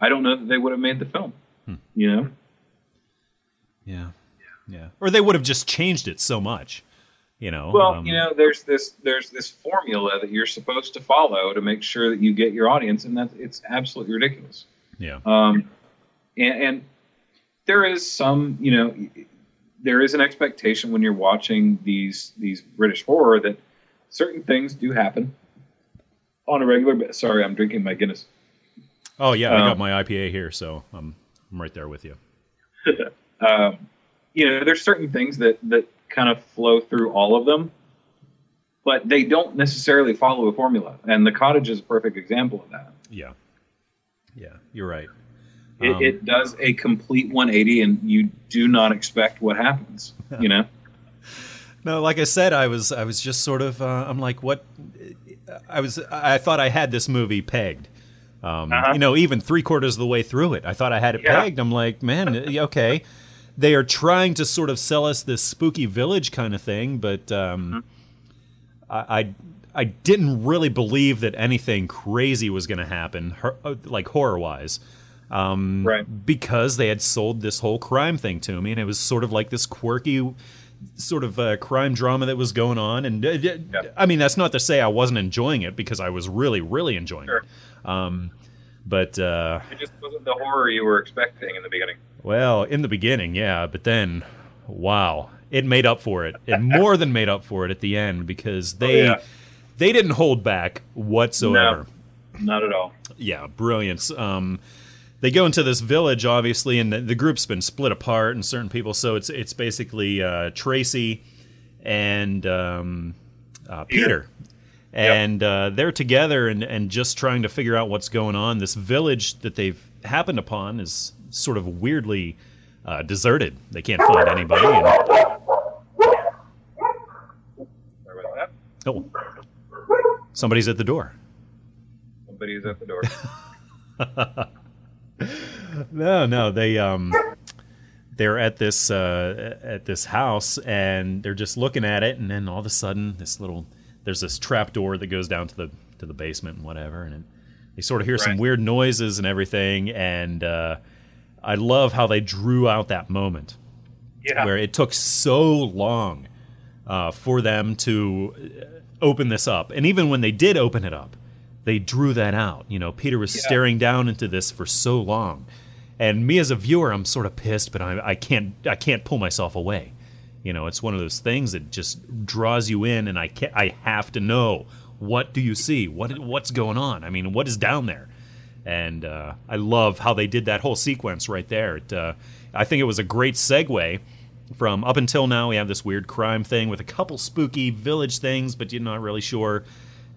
I don't know that they would have made the film. You know, Yeah, yeah. Or they would have just changed it so much. You know. well, um, you know, there's this there's this formula that you're supposed to follow to make sure that you get your audience, and that it's absolutely ridiculous. Yeah. Um, and, and there is some, you know, there is an expectation when you're watching these these British horror that certain things do happen on a regular. ba- Sorry, I'm drinking my Guinness. Oh yeah, I got um, my IPA here, so I'm I'm right there with you. (laughs) Um, you know, there's certain things that that kind of flow through all of them, but they don't necessarily follow a formula. And the cottage is a perfect example of that. Yeah. Yeah, you're right. It, Um, it does a complete 180, and you do not expect what happens. You know. (laughs) No, like I said, I was I was just sort of uh, I'm like what I was I thought I had this movie pegged. Um, Uh-huh. You know, even three quarters of the way through it, I thought I had it Yeah. pegged. I'm like, man, (laughs) okay. They are trying to sort of sell us this spooky village kind of thing, but um, I, I I didn't really believe that anything crazy was going to happen, uh, like horror wise. Um, Right. Because they had sold this whole crime thing to me, and it was sort of like this quirky sort of uh, crime drama that was going on. And uh, Yeah. I mean, that's not to say I wasn't enjoying it because I was really, really enjoying Sure. it. Um, but uh, It just wasn't the horror you were expecting in the beginning. well, in the beginning, yeah, but then, wow, it made up for it. It more than made up for it at the end because they yeah. they didn't hold back whatsoever. Not at all. Yeah, brilliance. Um, they go into this village, obviously, and the, the group's been split apart, and certain people. So it's it's basically uh, Tracy and um, uh, Peter, Peter. and uh, they're together and and just trying to figure out what's going on. This village that they've happened upon is sort of weirdly uh, deserted. They can't find anybody. And, Sorry about that. oh, somebody's at the door. Somebody's at the door. (laughs) No, no, they um they're at this uh at this house and they're just looking at it and then all of a sudden this little there's this trap door that goes down to the to the basement and whatever and it, they sort of hear some weird noises and everything and uh I love how they drew out that moment Yeah. where it took so long uh, for them to uh, open this up. And even when they did open it up, they drew that out. You know, Peter was Yeah. staring down into this for so long. And me as a viewer, I'm sort of pissed, but I, I can't I can't pull myself away. You know, it's one of those things that just draws you in, and I can I have to know what do you see, what what's going on. I mean, what is down there? and uh, I love how they did that whole sequence right there. It, uh, I think it was a great segue from up until now. We have this weird crime thing with a couple spooky village things, but you're not really sure.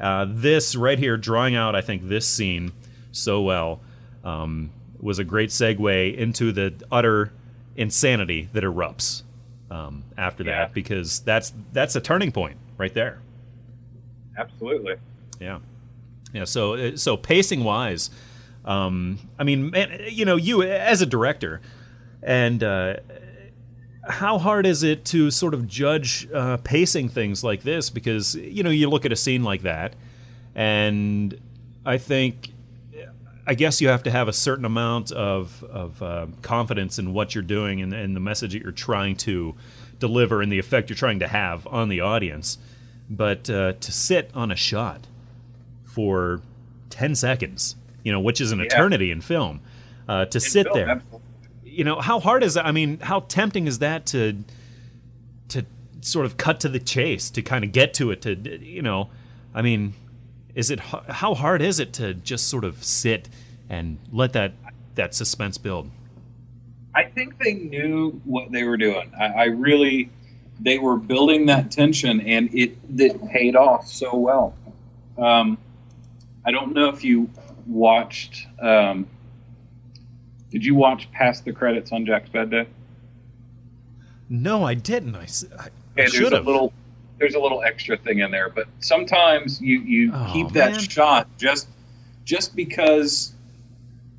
Uh, this right here, drawing out, I think this scene so well, um, was a great segue into the utter insanity that erupts um, after Yeah. that, because that's that's a turning point right there. Absolutely. Yeah, yeah. So uh, so pacing wise, um, I mean, man, you know, you as a director, and uh, how hard is it to sort of judge uh, pacing things like this? Because you know, you look at a scene like that, and I think, I guess you have to have a certain amount of of uh, confidence in what you're doing and, and the message that you're trying to deliver and the effect you're trying to have on the audience. But uh, to sit on a shot for ten seconds, you know, which is an Yeah. eternity in film, uh, to sit film, there absolutely. You know how hard is that i mean how tempting is that to to sort of cut to the chase to kind of get to it to you know i mean is it how hard is it to just sort of sit and let that that suspense build I think they knew what they were doing. I, I really, they were building that tension, and it it paid off so well. Um, I don't know if you watched. Um, did you watch past the credits on Jack's Bad Day? no i didn't i, I- I should a have little there's a little extra thing in there, but sometimes you you Oh, keep that man. shot just just because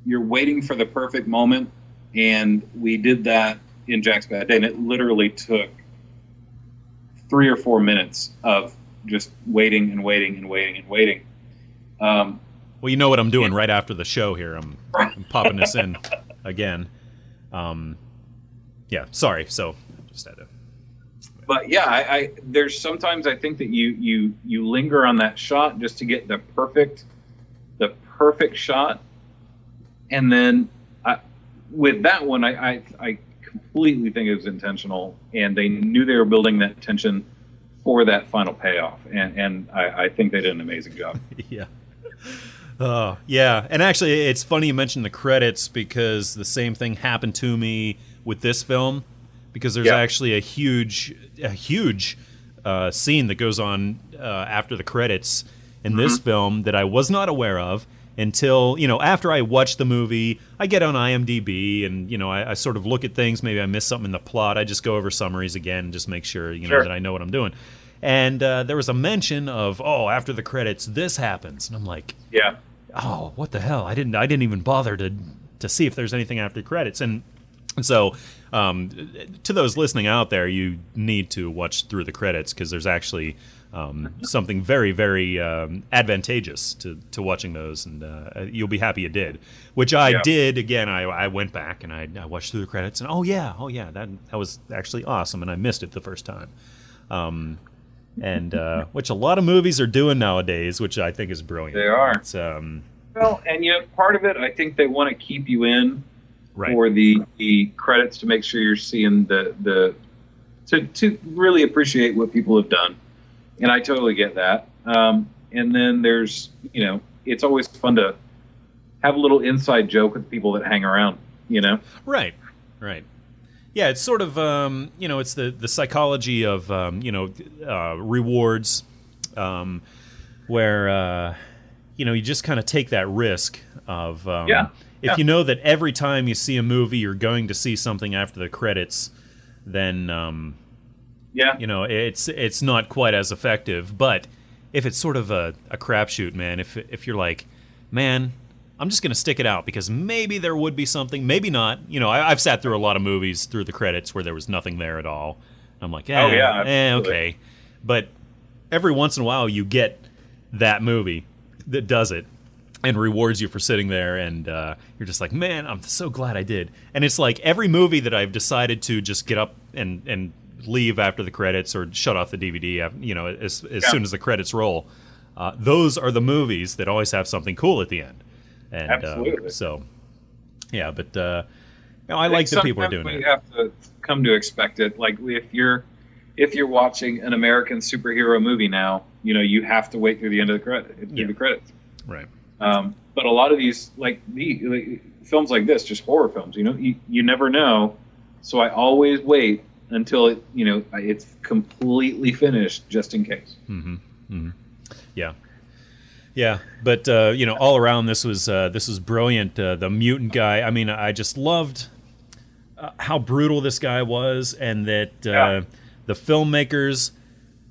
you're waiting for the perfect moment, and we did that in Jack's Bad Day, and it literally took three or four minutes of just waiting and waiting and waiting and waiting. Um, well you know what i'm doing right after the show here i'm, I'm popping this in (laughs) again um yeah sorry so just had to but yeah, I, I there's sometimes I think that you you you linger on that shot just to get the perfect the perfect shot, and then I, with that one, I, I I completely think it was intentional, and they knew they were building that tension for that final payoff, and and I, I think they did an amazing job. (laughs) yeah. Oh, yeah. And actually, it's funny you mentioned the credits because the same thing happened to me with this film because there's Yeah. actually a huge, a huge uh, scene that goes on uh, after the credits in this film that I was not aware of until you know after I watch the movie. I get on IMDb and you know I, I sort of look at things. Maybe I missed something in the plot. I just go over summaries again and just make sure you know Sure. that I know what I'm doing. And uh, there was a mention of oh after the credits this happens. And I'm like Yeah, oh what the hell? I didn't I didn't even bother to to see if there's anything after credits. And so um, to those listening out there you need to watch through the credits because there's actually um, something very very um, advantageous to, to watching those. And uh, you'll be happy you did which I Yeah. did. Again I, I went back and I, I watched through the credits and oh yeah. Oh yeah. That that was actually awesome. And I missed it the first time. Um, and uh, which a lot of movies are doing nowadays which I think is brilliant They are. it's, um, well, and yet part of it, I think they want to keep you in right for the the credits to make sure you're seeing the the to to really appreciate what people have done, and I totally get that. Um, and then there's you know it's always fun to have a little inside joke with people that hang around. You know, Right, right. Yeah, it's sort of um, you know it's the the psychology of um, you know uh, rewards, um, where uh, you know you just kind of take that risk of um, Yeah, if yeah. you know that every time you see a movie you're going to see something after the credits, then um, yeah, you know it's it's not quite as effective. But if it's sort of a, a crapshoot, man, if if you're like, man, I'm just gonna stick it out because maybe there would be something, maybe not. You know, I, I've sat through a lot of movies through the credits where there was nothing there at all. I'm like, eh, Oh, yeah, eh, okay. But every once in a while, you get that movie that does it and rewards you for sitting there and uh, you're just like man i'm so glad i did and it's like every movie that i've decided to just get up and and leave after the credits or shut off the dvd you know as, as Yeah. soon as the credits roll uh, those are the movies that always have something cool at the end and uh, Absolutely. so yeah but uh, no, i like that people are doing Sometimes it We have to come to expect it. Like if you're if you're watching an American superhero movie now, you know you have to wait through the end of the credit through Yeah. the credits. right Um, but a lot of these, like the like, films like this, just horror films, you know, you, you never know. So I always wait until it, you know, it's completely finished, just in case. Yeah, yeah, but uh, you know, all around this was uh, this was brilliant. Uh, the mutant guy. I mean, I just loved uh, how brutal this guy was, and that uh, Yeah. the filmmakers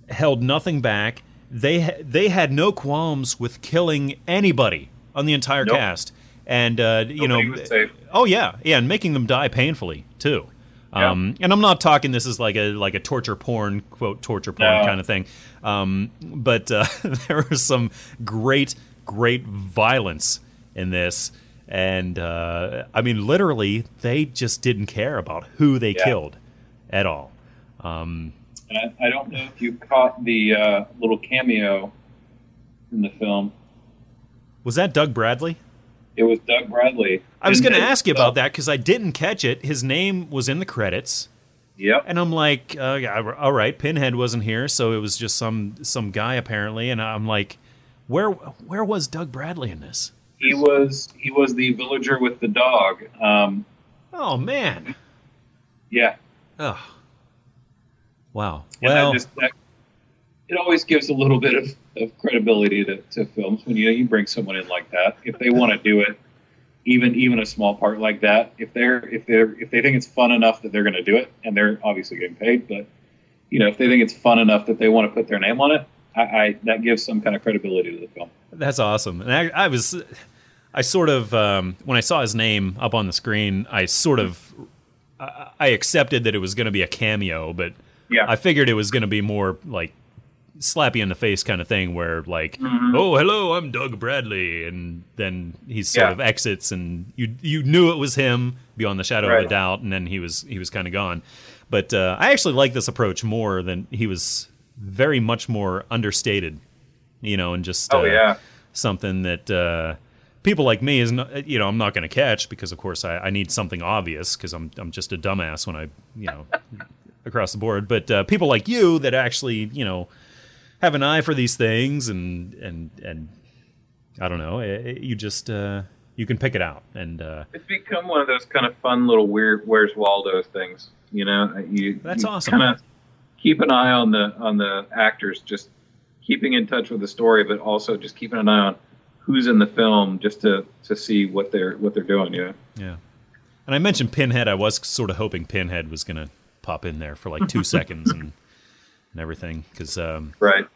held nothing back. They ha- they had no qualms with killing anybody on the entire Nope. cast, and uh, you Nobody know, oh yeah, yeah, and making them die painfully too. Yeah. Um, and I'm not talking this is like a like a torture porn quote torture porn No. kind of thing, um, but uh, (laughs) there was some great great violence in this, and uh, I mean literally they just didn't care about who they Yeah. killed at all. Um, And I, I don't know if you caught the uh, little cameo in the film. was that Doug Bradley? It was Doug Bradley. I was going to ask you about that because I didn't catch it. His name was in the credits. Yep. And I'm like, uh, yeah, all right, Pinhead wasn't here, so it was just some some guy apparently. And I'm like, where where was Doug Bradley in this? He was he was the villager with the dog. Um, Oh man, yeah. oh, wow. And Well, just that, it always gives a little bit of, of credibility to, to films when you know you bring someone in like that. If they want to do it, even even a small part like that, if they're if they're if they think it's fun enough that they're going to do it, and they're obviously getting paid, but you know if they think it's fun enough that they want to put their name on it, I, I that gives some kind of credibility to the film. that's awesome. And I, I was, I sort of um, when I saw his name up on the screen, I sort of, I, I accepted that it was going to be a cameo, but Yeah. I figured it was going to be more like slap you in the face kind of thing where like Mhm. oh hello i'm doug bradley and then he sort Yeah. of exits and you you knew it was him beyond the shadow of a doubt and then he was he was kind of gone but uh, i actually like this approach more than he was very much more understated you know and just Oh uh, yeah. something that uh, people like me is not, you know I'm not going to catch because of course I, I need something obvious because I'm I'm just a dumbass when I you know (laughs) across the board. But uh, people like you that actually you know have an eye for these things and and and I don't know eh, eh, you just uh, you can pick it out and uh, It's become one of those kind of fun little weird "Where's Waldo" things. You know, you That's you awesome. Kind of keep an eye on the on the actors, just keeping in touch with the story, but also just keeping an eye on who's in the film, just to to see what they're what they're doing. You know, yeah. And I mentioned Pinhead. I was sort of hoping Pinhead was going to pop in there for like two (laughs) seconds and and everything because. Um, right?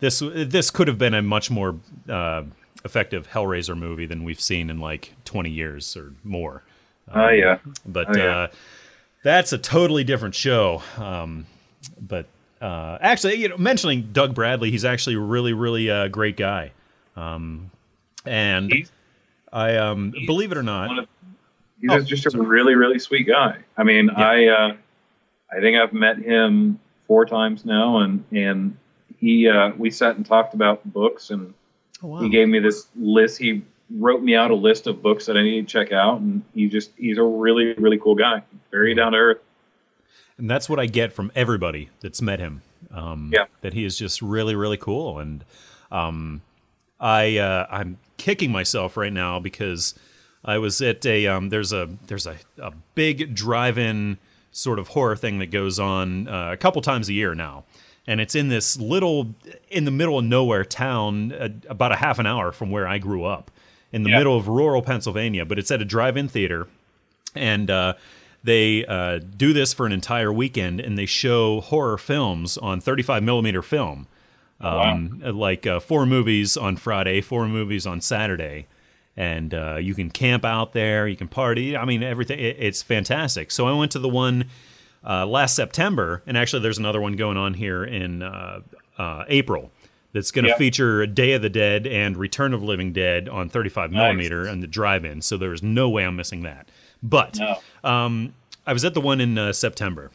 this this could have been a much more uh, effective Hellraiser movie than we've seen in like 20 years or more. Oh yeah, But Oh, yeah. uh, that's a totally different show. Um, but uh, actually, you know, mentioning Doug Bradley, he's actually a really, really uh, great guy. Um, and he's I um, believe it or not, of he's Oh, just a really really sweet guy. I mean, I uh, I think I've met him four times now, and and he uh, we sat and talked about books and. oh, wow. He gave me this list. He wrote me out a list of books that I need to check out, and he just he's a really really cool guy, very down to earth. and that's what I get from everybody that's met him. Um, Yeah. that he is just really, really cool, and um, I uh, I'm kicking myself right now because I was at a um, there's a there's a, a big drive-in sort of horror thing that goes on uh, a couple times a year now. And it's in this little, in the middle of nowhere town, uh, about a half an hour from where I grew up, in the Yeah. middle of rural Pennsylvania. But it's at a drive-in theater, and uh, they uh, do this for an entire weekend and they show horror films on 35 millimeter film um, like uh, four movies on friday four movies on saturday and uh, you can camp out there you can party i mean everything it, it's fantastic so i went to the one uh, last september and actually there's another one going on here in uh, uh, april that's going to Yeah. feature Day of the Dead and Return of Living Dead on 35 Nice. millimeter and the drive-in. So there's no way I'm missing that. But No. um, I was at the one in uh, September,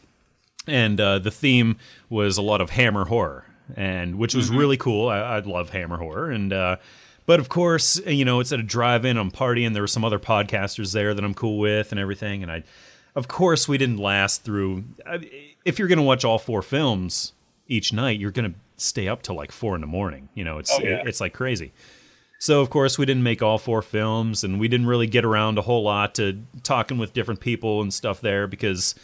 and uh, the theme was a lot of Hammer horror, and which was really cool. I, I love Hammer horror, and uh, but of course, you know, it's at a drive-in. I'm partying. There were some other podcasters there that I'm cool with, and everything. And I, of course, we didn't last through. If you're going to watch all four films each night, you're going to stay up till like four in the morning. You know, it's Oh, yeah. it's like crazy. So of course we didn't make all four films, and we didn't really get around a whole lot to talking with different people and stuff there because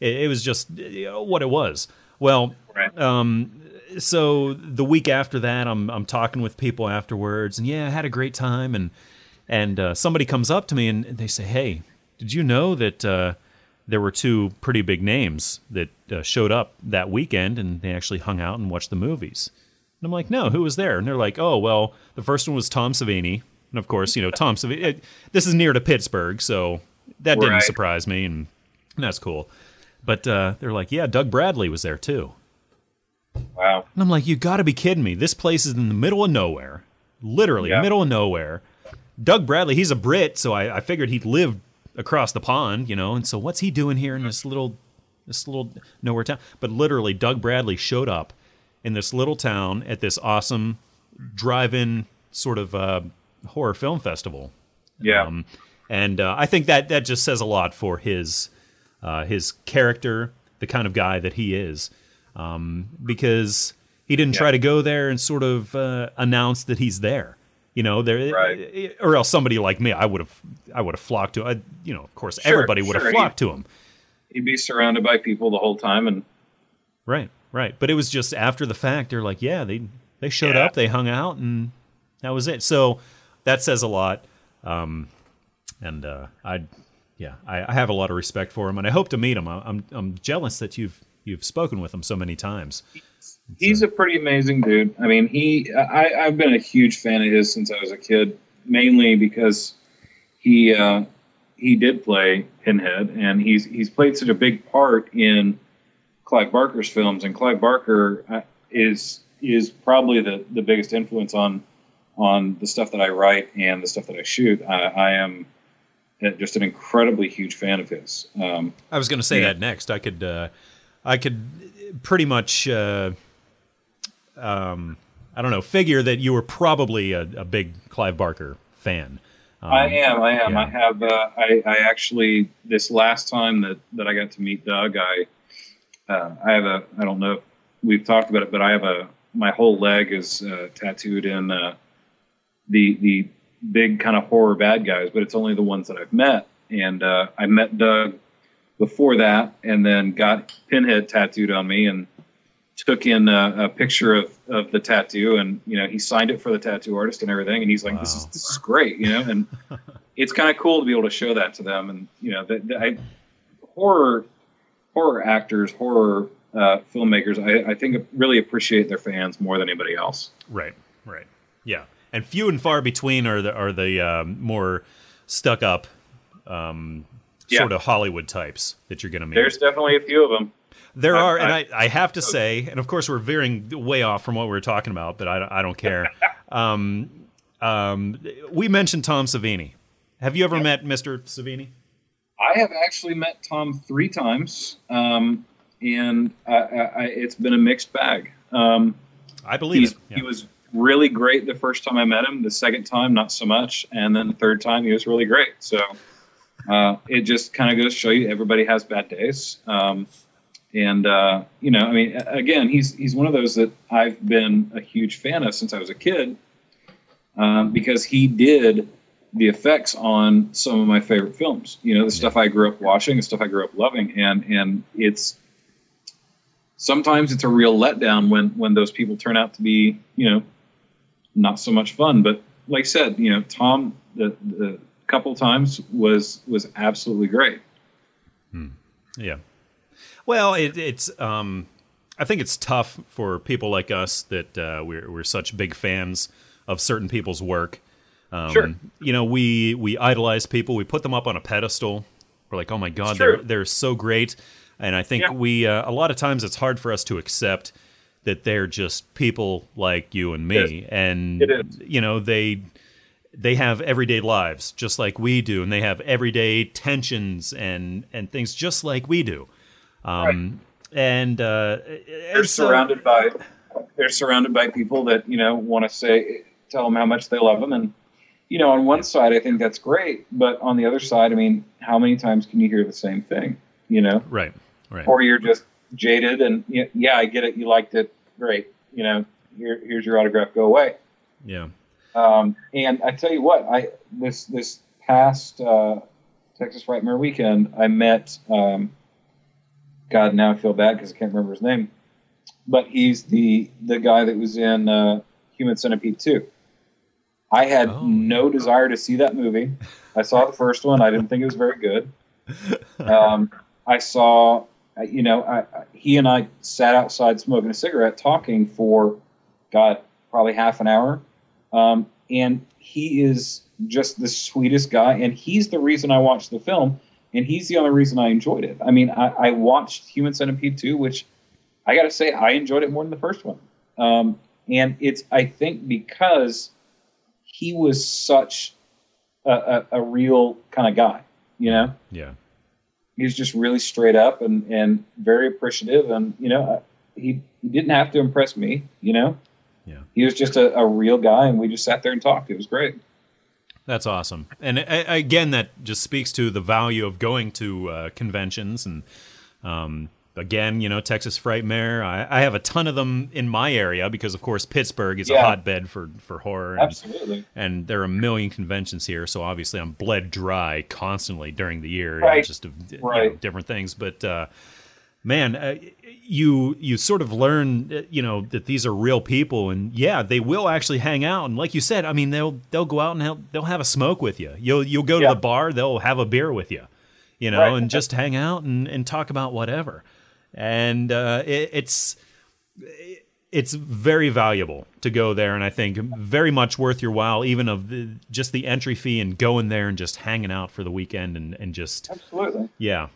it, it was just you know, what it was. Well, Right. um, so the week after that, I'm I'm talking with people afterwards, and yeah, I had a great time, and and uh, somebody comes up to me and they say, "Hey, did you know that uh, there were two pretty big names that uh, showed up that weekend, and they actually hung out and watched the movies?" And I'm like, "No, who was there?" And they're like, "Oh, well, the first one was Tom Savini, and of course, you know, Tom Savini. This is near to Pittsburgh, so that didn't Right. surprise me, and And that's cool. But uh, they're like, yeah, Doug Bradley was there too. Wow. And I'm like, you got to be kidding me. This place is in the middle of nowhere, literally Yeah. middle of nowhere. Doug Bradley, he's a Brit, so I, I figured he'd lived across the pond, you know. And so what's he doing here in this little, this little nowhere town? But literally, Doug Bradley showed up in this little town at this awesome drive-in sort of uh, horror film festival. Yeah. Um, and uh, I think that that just says a lot for his uh, his character, the kind of guy that he is, um, because he didn't try to go there and sort of uh, announce that he's there. You know, there, Right. or else somebody like me, I would have, I would have flocked to. I, you know, of course, Sure, everybody would have sure. flocked to him. He'd be surrounded by people the whole time, and Right, right. But it was just after the fact. They're like, yeah, they they showed Yeah. up, they hung out, and that was it. So that says a lot. Um, and uh, I, yeah, I, I have a lot of respect for him, and I hope to meet him. I- I'm I'm jealous that you've you've spoken with him so many times. he's a pretty amazing dude. I mean, he I, I've been a huge fan of his since I was a kid, mainly because he uh, he did play Pinhead, and he's he's played such a big part in Clive Barker's films. And Clive Barker uh, is is probably the the biggest influence on on the stuff that I write and the stuff that I shoot. I, I am uh, just an incredibly huge fan of his. Um, I was going to say Yeah. that next. I could, uh, I could pretty much, uh, um, I don't know, figure that you were probably a, a big Clive Barker fan. Um, I am. I am. yeah. I have. Uh, I, I actually this last time that that I got to meet Doug, I uh, I have a. I don't know if we've talked about it, but I have a. My whole leg is uh, tattooed in uh, the the big kind of horror bad guys, but it's only the ones that I've met. And uh, I met Doug before that, and then got Pinhead tattooed on me, and took in a, a picture of, of the tattoo, and you know he signed it for the tattoo artist and everything, and he's like, "This is this is great," you know, and (laughs) it's kind of cool to be able to show that to them, and you know, that I, horror horror actors, horror uh, filmmakers, I, I think really appreciate their fans more than anybody else. Right, right, yeah, and few and far between are the are the um, more stuck up, um, Yeah. sort of Hollywood types that you're going to meet. There's definitely a few of them. There I- are, and I- I, I have to say, and of course we're veering way off from what we were talking about, but I, don't- I don't care. (laughs) um, um, we mentioned Tom Savini. Have you ever met Mr. Savini? I have actually met Tom three times, um, and I, I, I, it's been a mixed bag. Um, I believe it. Yeah. He was really great the first time I met him. The second time, not so much, and then the third time, he was really great. So uh, it just kind of goes to show you everybody has bad days. Um, and uh, you know, I mean, again, he's he's one of those that I've been a huge fan of since I was a kid, um, because he did the effects on some of my favorite films. You know, the stuff I grew up watching, the stuff I grew up loving, and and it's sometimes it's a real letdown when when those people turn out to be you know not so much fun. But like I said, you know, Tom the the couple times was was absolutely great. Yeah. Well, it, it's. Um, I think it's tough for people like us that uh, we're we're such big fans of certain people's work. Um, Sure. You know, we we idolize people. We put them up on a pedestal. We're like, oh my god, they're they're so great. And I think Yeah. we uh, a lot of times it's hard for us to accept that they're just people like you and me, It and It is. you know they they have everyday lives just like we do, and they have everyday tensions and and things just like we do. Um, And uh, They're so- surrounded by they're surrounded by people that you know want to say tell them how much they love them and you know on one side I think that's great but on the other side I mean how many times can you hear the same thing you know? Right, right, or you're just jaded and yeah I get it you liked it great you know here, here's your autograph go away. Yeah, um, and I tell you what, I this this past uh, Texas Frightmare weekend, I met. Um, God, now I feel bad because I can't remember his name, but he's the the guy that was in uh, Human Centipede two. I had Oh. no desire to see that movie. I saw the first one. I didn't think it was very good. (laughs) Um, I saw, you know, I, I, he and I sat outside smoking a cigarette, talking for, God, probably half an hour. Um, and he is just the sweetest guy, and he's the reason I watched the film and he's the only reason I enjoyed it. I mean, I, I watched Human Centipede 2, which I got to say, I enjoyed it more than the first one. Um, and it's, I think, because he was such a, a, a real kind of guy, you know? Yeah. He was just really straight up and, and very appreciative. And, you know, he, he didn't have to impress me, you know? Yeah. He was just a, a real guy, and we just sat there and talked. It was great. That's awesome. And again, that just speaks to the value of going to uh, conventions. And um, again, you know, Texas Frightmare. I, I, have a ton of them in my area because, of course, Pittsburgh is Yeah. a hotbed for for horror. And, Absolutely. and there are a million conventions here, so obviously I'm bled dry constantly during the year, Right. just of you know, Right. different things. But uh, man, uh, you you sort of learn, uh, you know, that these are real people, and yeah, they will actually hang out. And like you said, I mean, they'll they'll go out and they'll, they'll have a smoke with you. You'll you'll go to Yeah. the bar, they'll have a beer with you, you know, Right. and just hang out and, and talk about whatever. And uh, it, it's it's very valuable to go there, and I think very much worth your while, even of the, just the entry fee and going there and just hanging out for the weekend and, and just Absolutely. yeah,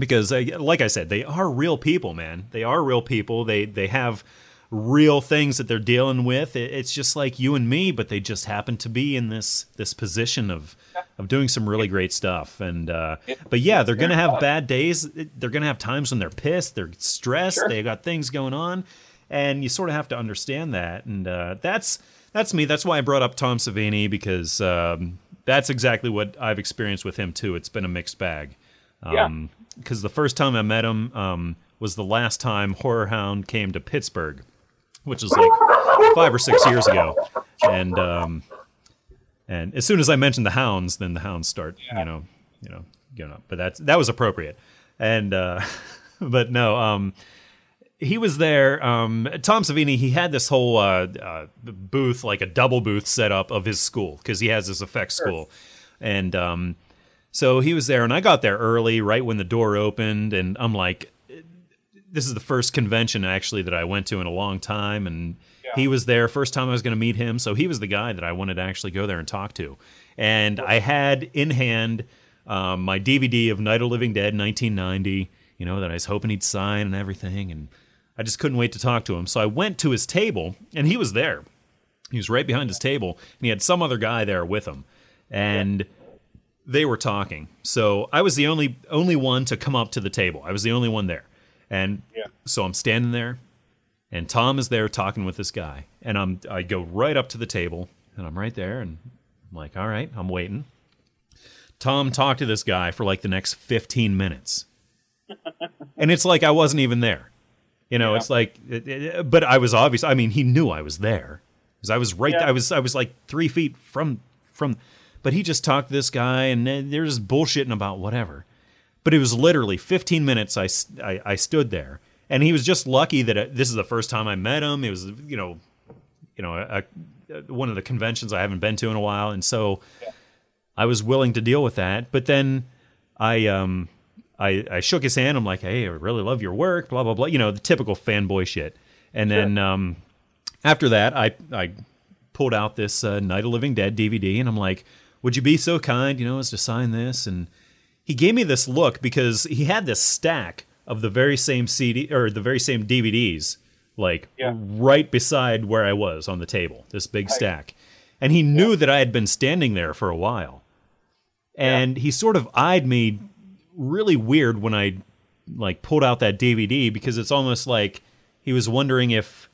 because uh, like I said, they are real people, man. They are real people. They they have real things that they're dealing with. It, it's just like you and me, but they just happen to be in this this position of of doing some really great stuff. And uh, but yeah, they're gonna have bad days. They're gonna have times when they're pissed. They're stressed. Sure. They got things going on, and you sort of have to understand that. And uh, that's that's me. That's why I brought up Tom Savini because um, that's exactly what I've experienced with him too. It's been a mixed bag. Yeah. Because the first time I met him um, was the last time Horror Hound came to Pittsburgh, which was like five or six years ago, and um, and as soon as I mentioned the hounds, then the hounds start, you know, you know, you know. But that's that was appropriate, and uh, (laughs) but no, um, he was there. Um, Tom Savini, he had this whole uh, uh, booth, like a double booth set up of his school because he has this effects school, and um, so he was there, and I got there early, right when the door opened, and I'm like, this is the first convention actually that I went to in a long time, and he was there. First time I was going to meet him, so he was the guy that I wanted to actually go there and talk to, and I had in hand um, my DVD of Night of the Living Dead 1990, you know that I was hoping he'd sign and everything, and I just couldn't wait to talk to him, so I went to his table, and he was there. He was right behind his table, and he had some other guy there with him, and they were talking. So I was the only only one to come up to the table. I was the only one there. And Yeah. so I'm standing there and Tom is there talking with this guy. And I'm I go right up to the table and I'm right there and I'm like, "All right, I'm waiting." Tom talked to this guy for like the next 15 minutes. (laughs) and it's like I wasn't even there. You know, Yeah. it's like it- it- but I was obvious. I mean, he knew I was there. Cuz I was right Yeah. I was I was like 3 feet from from but he just talked to this guy and they're just bullshitting about whatever. But it was literally 15 minutes I I stood there. And he was just lucky that it, this is the first time I met him. It was, you know, you know, a, a, one of the conventions I haven't been to in a while. And so I was willing to deal with that. But then I, um, I, I shook his hand. I'm like, hey, I really love your work, blah, blah, blah. You know, the typical fanboy shit. And then um, after that, I, I pulled out this uh, Night of Living Dead DVD, and I'm like, "Would you be so kind, you know, as to sign this?" And he gave me this look because he had this stack of the very same CD or the very same DVDs, like Yeah. right beside where I was on the table, this big stack, and he knew that I had been standing there for a while, and he sort of eyed me really weird when I like pulled out that DVD because it's almost like he was wondering if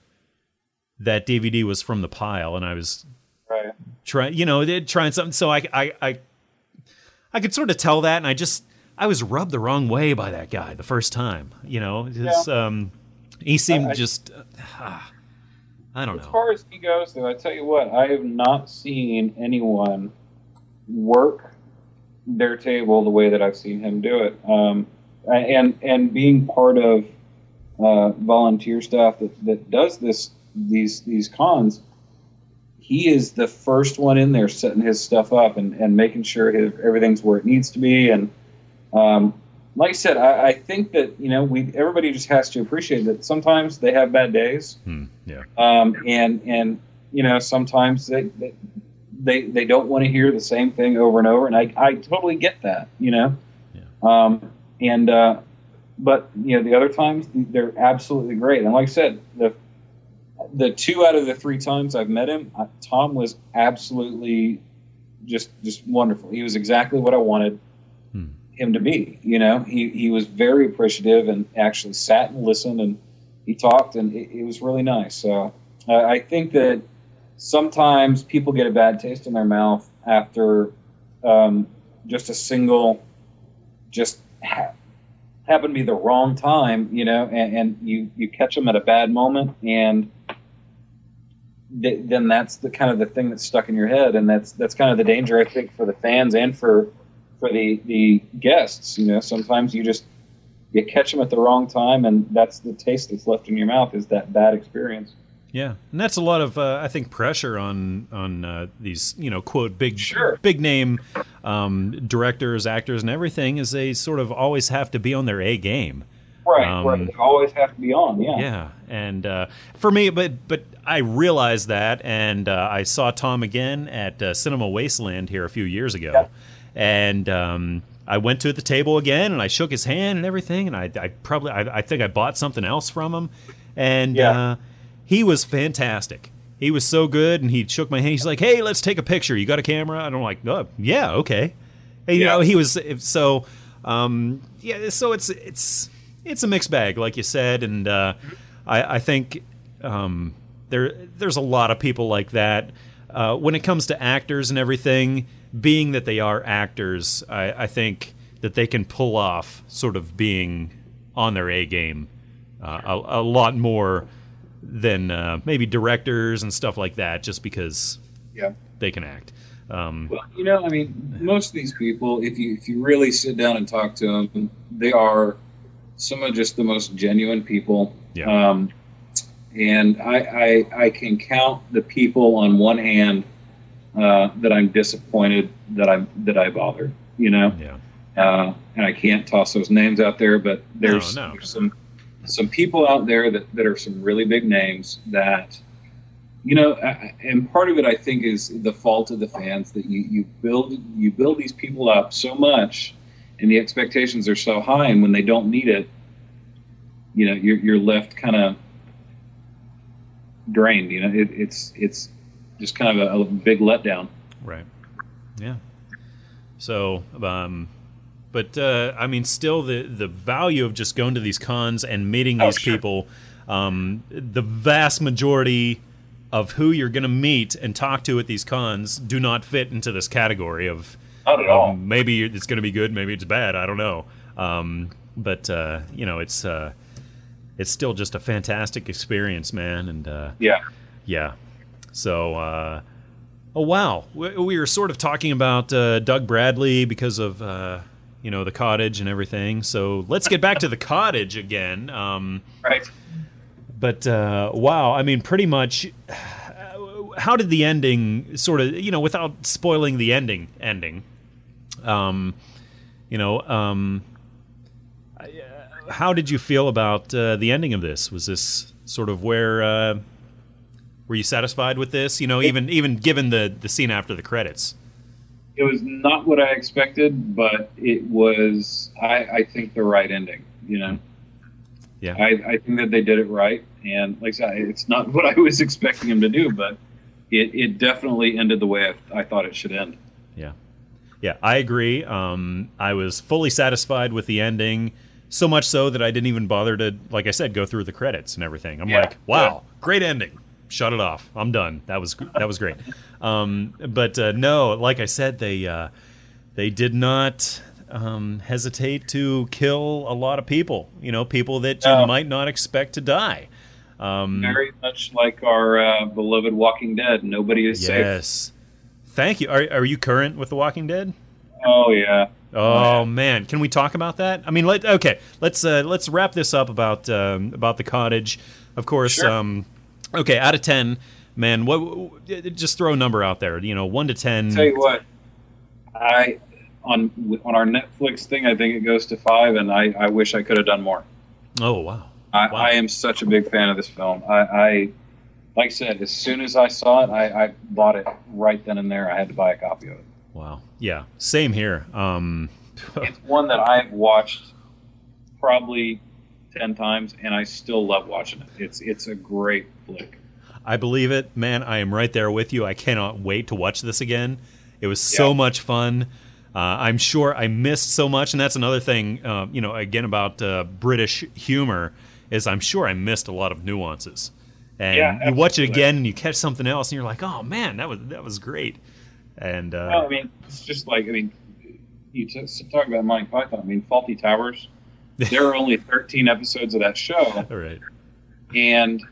that DVD was from the pile, and I was Right. trying, you know, they're trying something. So I, I, I, I could sort of tell that, and I just, I was rubbed the wrong way by that guy the first time. You know, it's, um, he seemed I- just, uh, I don't As know. As far as he goes, though, I tell you what, I have not seen anyone work their table the way that I've seen him do it. Um, and and being part of uh, volunteer staff that, that does this these these cons, he is the first one in there setting his stuff up and, and making sure his, everything's where it needs to be. And um, like I said, I, I think that you know we everybody just has to appreciate that sometimes they have bad days Hmm, yeah. um, and and you know sometimes they they they, they don't want to hear the same thing over and over, and I, I totally get that, you know. Yeah. Um, and uh, but you know the other times they're absolutely great. And like I said, the the two out of the three times I've met him, Tom was absolutely just just wonderful. He was exactly what I wanted Hmm. him to be. You know, he he was very appreciative and actually sat and listened and he talked and it, it was really nice. So uh, I think that sometimes people get a bad taste in their mouth after um, just a single, just ha- happen to be the wrong time, you know, and, and you you catch them at a bad moment and th- then that's the kind of the thing that's stuck in your head, and that's that's kind of the danger I think for the fans and for for the the guests. You know, sometimes you just you catch them at the wrong time, and that's the taste that's left in your mouth is that bad experience. Yeah, and that's a lot of uh, I think pressure on on uh, these you know quote big Sure. big name um, directors, actors, and everything is they sort of always have to be on their A game. Right, Um, right. They always have to be on. Yeah. Yeah, and uh, for me, but but I realized that, and uh, I saw Tom again at uh, Cinema Wasteland here a few years ago, Yeah. and um, I went to the table again, and I shook his hand and everything, and I, I probably I, I think I bought something else from him, and Yeah. uh, he was fantastic. He was so good, and he shook my hand. He's like, "Hey, let's take a picture. You got a camera?" And I'm like, "Oh, yeah, okay." And, you Yeah. know, he was so um, yeah. So it's it's it's a mixed bag, like you said, and uh, I, I think um, there there's a lot of people like that. Uh, when it comes to actors and everything, being that they are actors, I, I think that they can pull off sort of being on their A game uh, a, a lot more than uh, maybe directors and stuff like that, just because Yeah. they can act. Um, Well, you know, I mean, most of these people, if you if you really sit down and talk to them, they are some of just the most genuine people. Yeah. Um, and I, I I can count the people on one hand uh, that I'm disappointed that I that I bothered. You know, yeah, uh, and I can't toss those names out there, but there's, No, no. there's some some people out there that, that are some really big names that you know I- and part of it i think is the fault of the fans that you, you build you build these people up so much and the expectations are so high and when they don't need it you know you're, you're left kind of drained you know it, it's it's just kind of a, a big letdown Right. Yeah. So, um, but uh, I mean, still, the the value of just going to these cons and meeting Oh, these sure. people, um, the vast majority of who you're going to meet and talk to at these cons do not fit into this category of not at all maybe it's going to be good, maybe it's bad. I don't know. Um, but uh, you know, it's uh, it's still just a fantastic experience, man. And uh, yeah yeah. So, uh, oh wow, we, we were sort of talking about uh, Doug Bradley because of uh, you know the cottage and everything. So let's get back to the cottage again. Um, right but uh, wow, I mean, pretty much. How did the ending sort of you know without spoiling the ending ending? Um, you know, um, uh, how did you feel about uh, the ending of this? Was this sort of where uh, were you satisfied with this? You know, even even given the the scene after the credits. it was not what I expected, but it was, I, I think, the right ending. You know, Yeah. I, I think that they did it right, and like I said, it's not (laughs) what I was expecting them to do, but it, it definitely ended the way I, I thought it should end. Yeah, yeah, I agree. Um, I was fully satisfied with the ending, so much so that I didn't even bother to, like I said, go through the credits and everything. I'm Yeah, like, wow, great ending. Shut it off. I'm done. That was that was great. Um, but uh, no, like I said, they uh, they did not um, hesitate to kill a lot of people. You know, people that you No. might not expect to die. Um, Very much like our uh, beloved Walking Dead. Nobody is safe. yes. Thank you. Are, are you current with The Walking Dead? Oh yeah. Oh man, can we talk about that? I mean, let okay, let's uh, let's wrap this up about um, about the cottage. Of course, Sure. um, okay, out of ten, man, what? Just throw a number out there. You know, one to ten. Tell you what, I on on our Netflix thing, I think it goes to five, and I, I wish I could have done more. Oh wow, I, Wow. I am such a big fan of this film. I, I like I said, as soon as I saw it, I, I bought it right then and there. I had to buy a copy of it. wow, yeah, same here. Um, (laughs) it's one that I've watched probably ten times, and I still love watching it. It's it's a great flick. I believe it, man. I am right there with you. I cannot wait to watch this again. It was so Yeah. much fun. Uh, I'm sure I missed so much, and that's another thing. Uh, you know, again about uh, British humor is I'm sure I missed a lot of nuances. And Yeah, you watch it again, and you catch something else, and you're like, "Oh man, that was that was great." And uh, Well, I mean, it's just like I mean, you t- talk about Monty Python. I mean, Fawlty Towers. (laughs) There are only 13 episodes of that show, all right, and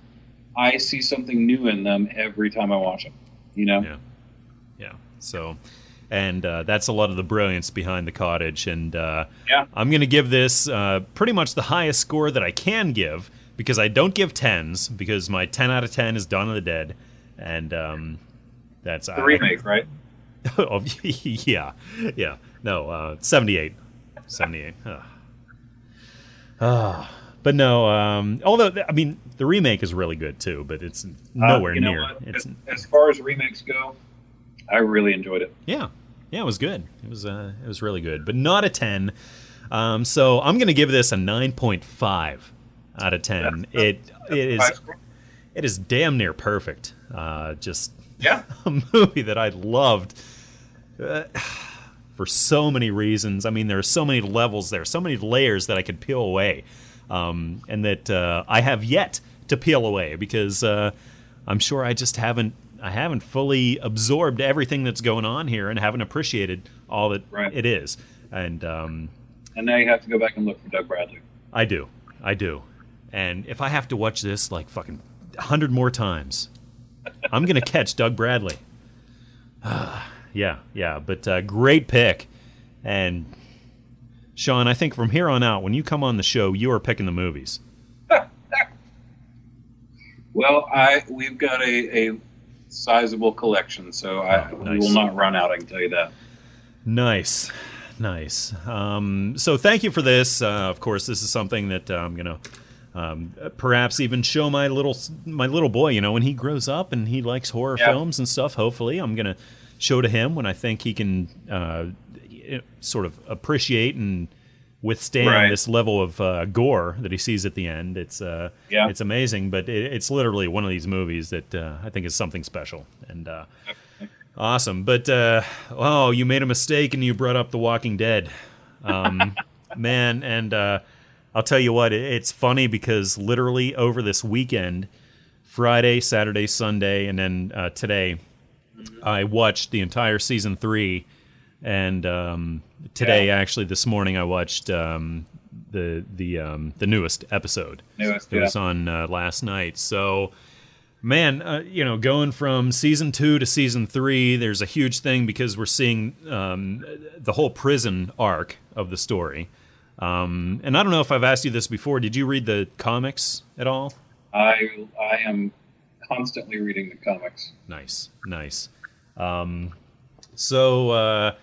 I see something new in them every time I watch them. You know? Yeah. Yeah. So, and uh, that's a lot of the brilliance behind the cottage. And uh, Yeah. I'm going to give this uh, pretty much the highest score that I can give because I don't give tens because my 10 out of 10 is Dawn of the Dead. And um, that's The remake, right? (laughs) oh, (laughs) yeah. Yeah. No, uh, 78. 78. Ugh. Ah. But no, um, although, I mean, the remake is really good too, but it's nowhere Uh, you know near. It's, As, as far as remakes go, I really enjoyed it. Yeah, yeah, it was good. It was uh, it was really good, but not a ten. Um, so I'm going to give this a nine point five out of ten. That's- It it is it is damn near perfect. Uh, just Yeah. (laughs) a movie that I loved uh, for so many reasons. I mean, there are so many levels there, so many layers that I could peel away, um, and that uh, I have yet to peel away because uh, I'm sure I just haven't. I haven't fully absorbed everything that's going on here and haven't appreciated all that Right. it is. And um, And now you have to go back and look for Doug Bradley. I do. I do. And if I have to watch this like fucking a hundred more times, I'm gonna catch Doug Bradley. (sighs) yeah, yeah. But uh, great pick. And Shaun, I think from here on out, when you come on the show, you are picking the movies. (laughs) Well, I we've got a, a sizable collection, so I Oh, we nice. will not run out. I can tell you that. Nice, nice. Um, so thank you for this. Uh, of course, this is something that uh, I'm gonna um, perhaps even show my little my little boy. You know, when he grows up and he likes horror Yeah. films and stuff. Hopefully, I'm gonna show to him when I think he can uh, sort of appreciate and withstand Right. this level of uh, gore that he sees at the end. It's uh, Yeah. it's amazing, but it, it's literally one of these movies that uh, I think is something special and. Uh, Awesome, but uh, oh, you made a mistake and you brought up The Walking Dead, um, (laughs) man. And uh, I'll tell you what, it's funny because literally over this weekend, Friday, Saturday, Sunday, and then uh, today, I watched the entire season three. And um, today, Yeah. actually, this morning, I watched um, the the um, the newest episode. Newest, It yeah. was on uh, last night. So, man, uh, you know, going from season two to season three, there's a huge thing because we're seeing um, the whole prison arc of the story. Um, and I don't know if I've asked you this before. Did you read the comics at all? I I am constantly reading the comics. Nice, nice. Um, so uh,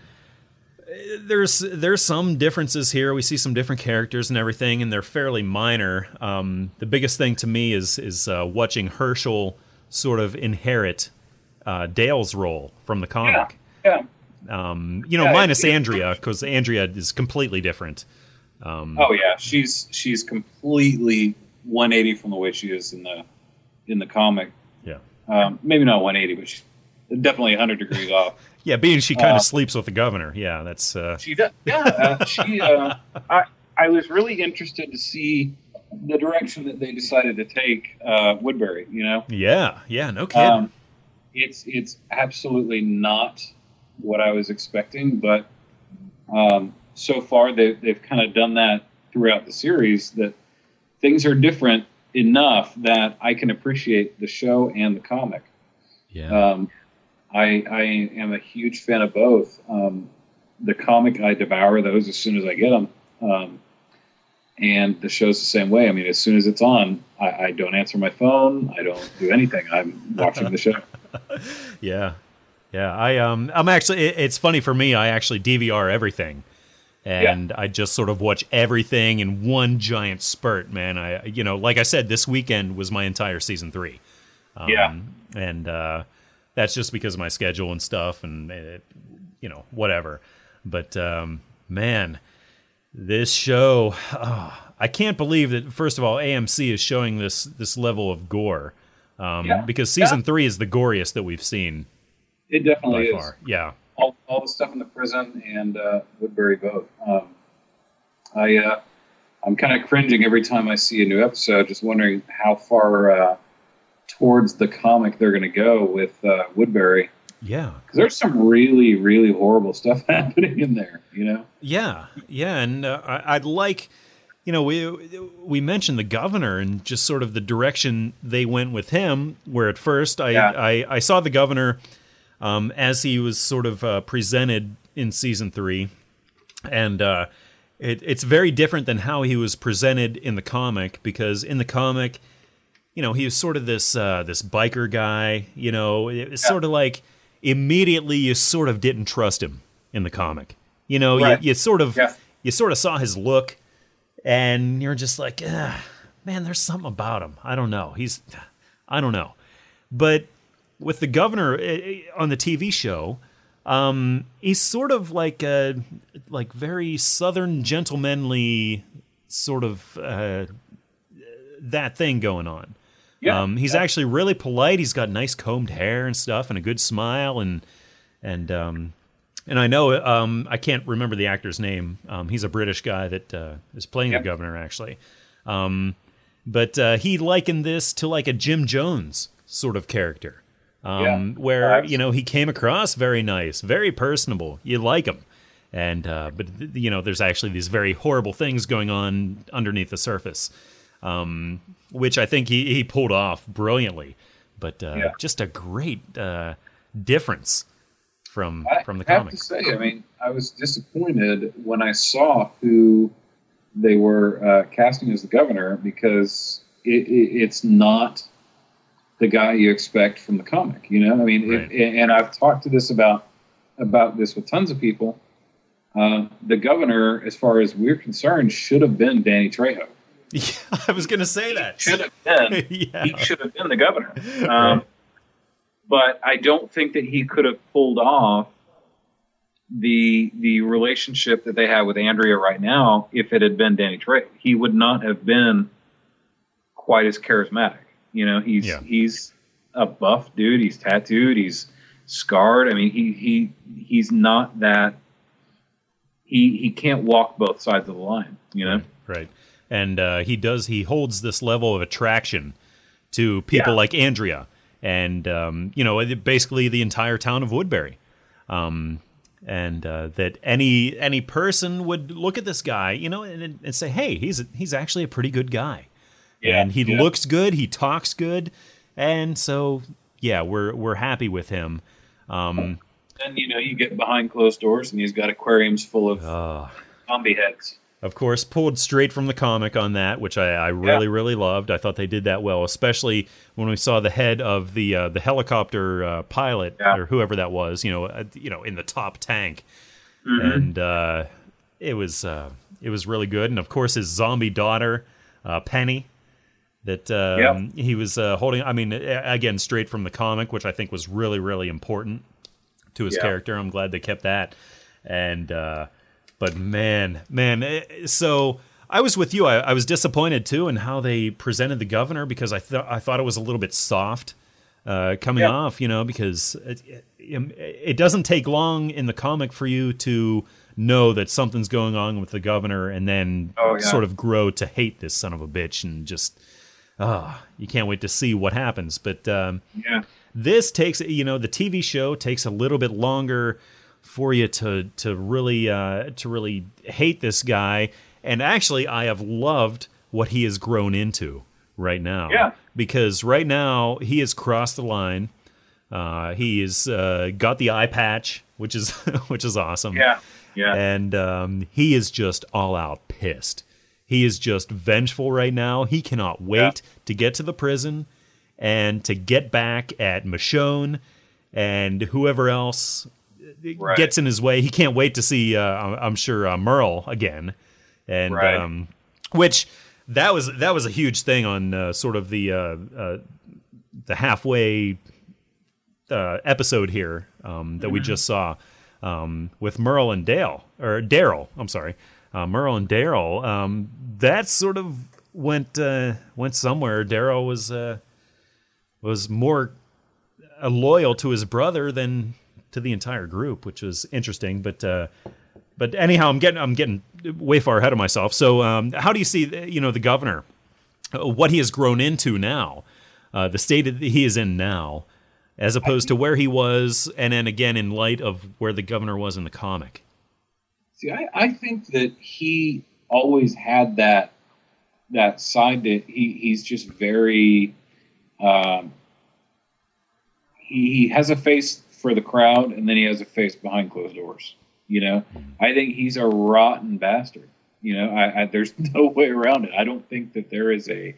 there's there's some differences here. We see some different characters and everything, and they're fairly minor. Um, the biggest thing to me is is uh, watching Hershel sort of inherit uh, Dale's role from the comic. Yeah. Um, you know, Yeah, minus Andrea because Andrea is completely different. Oh yeah, she's she's completely 180 from the way she is in the in the comic. Yeah, Um, maybe not 180, but she's definitely 100 degrees (laughs) off. yeah. Being she kind Uh, of sleeps with the governor. Yeah, that's uh, She does. Yeah, uh, she. Uh, I I was really interested to see the direction that they decided to take uh, Woodbury. You know, yeah, yeah. No kidding. um, it's it's absolutely not what I was expecting, but um, so far they they've kind of done that throughout the series that things are different enough that I can appreciate the show and the comic. yeah. Um, I, I am a huge fan of both. Um, the comic, I devour those as soon as I get them. Um, and the show's the same way. I mean, as soon as it's on, I, I don't answer my phone. I don't do anything. I'm watching the show. (laughs) Yeah, yeah. I um, I'm actually. It, it's funny for me. I actually DVR everything, and I just sort of watch everything in one giant spurt. Man, I you know, like I said, this weekend was my entire season three. Um, Yeah. and uh, that's just because of my schedule and stuff, and it, you know, whatever. But um, man, this show. Oh, I can't believe that. First of all, AMC is showing this this level of gore um, Yeah. because season Yeah. three is the goriest that we've seen It definitely is. far. Yeah. All, all the stuff in the prison and uh, Woodbury both. Um, I uh, I'm kind of cringing every time I see a new episode, just wondering how far uh, towards the comic they're going to go with uh, Woodbury. Yeah. Because there's some really, really horrible stuff (laughs) happening in there. You know? Yeah, yeah, and uh, I, I'd like, you know, we we mentioned the governor and just sort of the direction they went with him. Where at first I Yeah. I, I saw the governor um, as he was sort of uh, presented in season three, and uh, it, it's very different than how he was presented in the comic because in the comic, you know, he was sort of this uh, this biker guy. You know, it's Yeah. sort of like immediately you sort of didn't trust him in the comic. You know, Right. you, you sort of Yeah. you sort of saw his look, and you're just like, man, there's something about him. I don't know. He's, I don't know. But with the governor eh, eh, on the TV show, um, he's sort of like a like very southern gentlemanly sort of uh, that thing going on. Yeah. Um, he's yeah. actually really polite. He's got nice combed hair and stuff, and a good smile, and and um, and I know um, I can't remember the actor's name. Um, he's a British guy that uh, is playing Yep. the governor, actually. Um, but uh, he likened this to like a Jim Jones sort of character, um, Yeah. where Oh, you know he came across very nice, very personable. You like him, and uh, but you know there's actually these very horrible things going on underneath the surface, um, which I think he, he pulled off brilliantly. But uh, Yeah. just a great uh, difference from I from the have comic. to say, I mean, I was disappointed when I saw who they were uh, casting as the governor because it, it, it's not the guy you expect from the comic. You know, I mean, Right. it, and I've talked to this about about this with tons of people. Uh, the governor, as far as we're concerned, should have been Danny Trejo. Yeah, (laughs) I was going to say that. Should have been. (laughs) yeah. he should have been the governor. Um, But I don't think that he could have pulled off the the relationship that they have with Andrea right now if it had been Danny Trejo. He would not have been quite as charismatic. You know, he's Yeah. he's a buff dude. He's tattooed. He's scarred. I mean, he he he's not that. He he can't walk both sides of the line. You know. right and uh, he does he holds this level of attraction to people Yeah. like andrea and um, you know basically the entire town of woodbury um, and uh, that any any person would look at this guy you know and, and say hey he's a, he's actually a pretty good guy and he yeah. looks good he talks good and so yeah we're we're happy with him um, Then you know you get behind closed doors and he's got aquariums full of uh, zombie heads. of course, pulled straight from the comic on that, which I, I really, really loved. I thought they did that well, especially when we saw the head of the uh, the helicopter uh, pilot Yeah. or whoever that was, you know, uh, you know, in the top tank, Mm-hmm. and uh, it was uh, it was really good. And of course, his zombie daughter, uh, Penny, that um, he was uh, holding. I mean, again, straight from the comic, which I think was really, really important to his Yeah. character. I'm glad they kept that. And uh, but man, man, eh, so I was with you. I, I was disappointed too in how they presented the governor because I thought I thought it was a little bit soft uh, coming Yeah. off. You know, because it, it, it doesn't take long in the comic for you to know that something's going on with the governor, and then Oh, yeah. sort of grow to hate this son of a bitch and just. Ah, you can't wait to see what happens. But um, Yeah. this takes you know the TV show takes a little bit longer for you to to really uh, to really hate this guy. And actually, I have loved what he has grown into right now. Yeah. Because right now he has crossed the line. Uh, he has uh, got the eye patch, which is (laughs) which is awesome Yeah. Yeah. and um, he is just all out pissed. He is just vengeful right now. He cannot wait to get to the prison and to get back at Michonne and whoever else Right. gets in his way. He can't wait to see, uh, I'm sure, uh, Merle again, and Right. um, which that was that was a huge thing on uh, sort of the uh, uh, the halfway uh, episode here um, that we just saw. um, with Merle and Dale or Daryl. I'm sorry, uh, Merle and Daryl. Um, that sort of went uh, went somewhere. Daryl was uh, was more uh, loyal to his brother than to the entire group, which was interesting. But uh, but anyhow, I'm getting I'm getting way far ahead of myself. So um, how do you see you know the governor, uh, what he has grown into now, uh, the state that he is in now, as opposed to where he was, and then again in light of where the governor was in the comic. See, I, I think that he always had that that side that he, he's just very um, he, he has a face for the crowd and then he has a face behind closed doors you know? I think he's a rotten bastard you know? I, I there's (laughs) no way around it. I don't think that there is a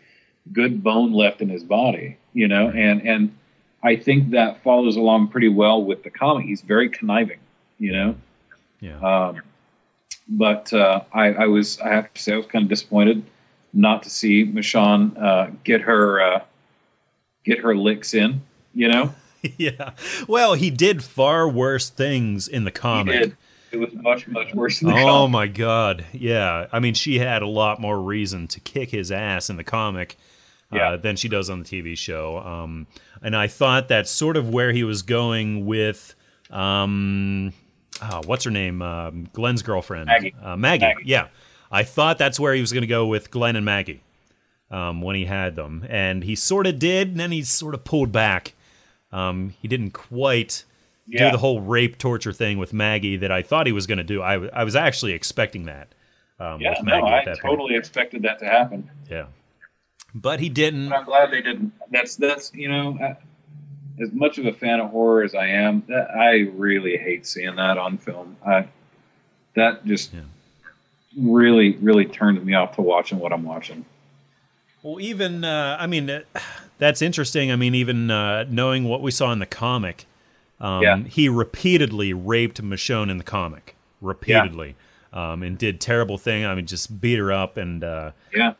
good bone left in his body you know? And and i think that follows along pretty well with the comic. He's very conniving you know? Yeah. um, but uh, I, I was, I have to say, I was kind of disappointed not to see Michonne uh, get her uh, get her licks in. You know, (laughs) yeah. Well, he did far worse things in the he comic. did. It was much, much worse than the Oh comic. my god. Yeah. I mean, she had a lot more reason to kick his ass in the comic uh, Yeah. than she does on the TV show. Um, and I thought that's sort of where he was going with um, oh, what's her name? Um, Glenn's girlfriend. Maggie. Uh, Maggie. Maggie. Yeah. I thought that's where he was going to go with Glenn and Maggie um, when he had them. And he sort of did, and then he sort of pulled back. Um, he didn't quite do the whole rape torture thing with Maggie that I thought he was going to do. I was actually expecting that. Um, Yeah, with no, I that point. totally expected that to happen. Yeah, but he didn't. But I'm glad they didn't. That's that's you know, uh, as much of a fan of horror as I am, that, I really hate seeing that on film. I, that just Yeah. really, really turned me off to watching what I'm watching. Well, even uh, I mean, uh, that's interesting. I mean, even uh, knowing what we saw in the comic, um, Yeah. he repeatedly raped Michonne in the comic, repeatedly, um, and did terrible thing. I mean, just beat her up and. Uh, Yeah.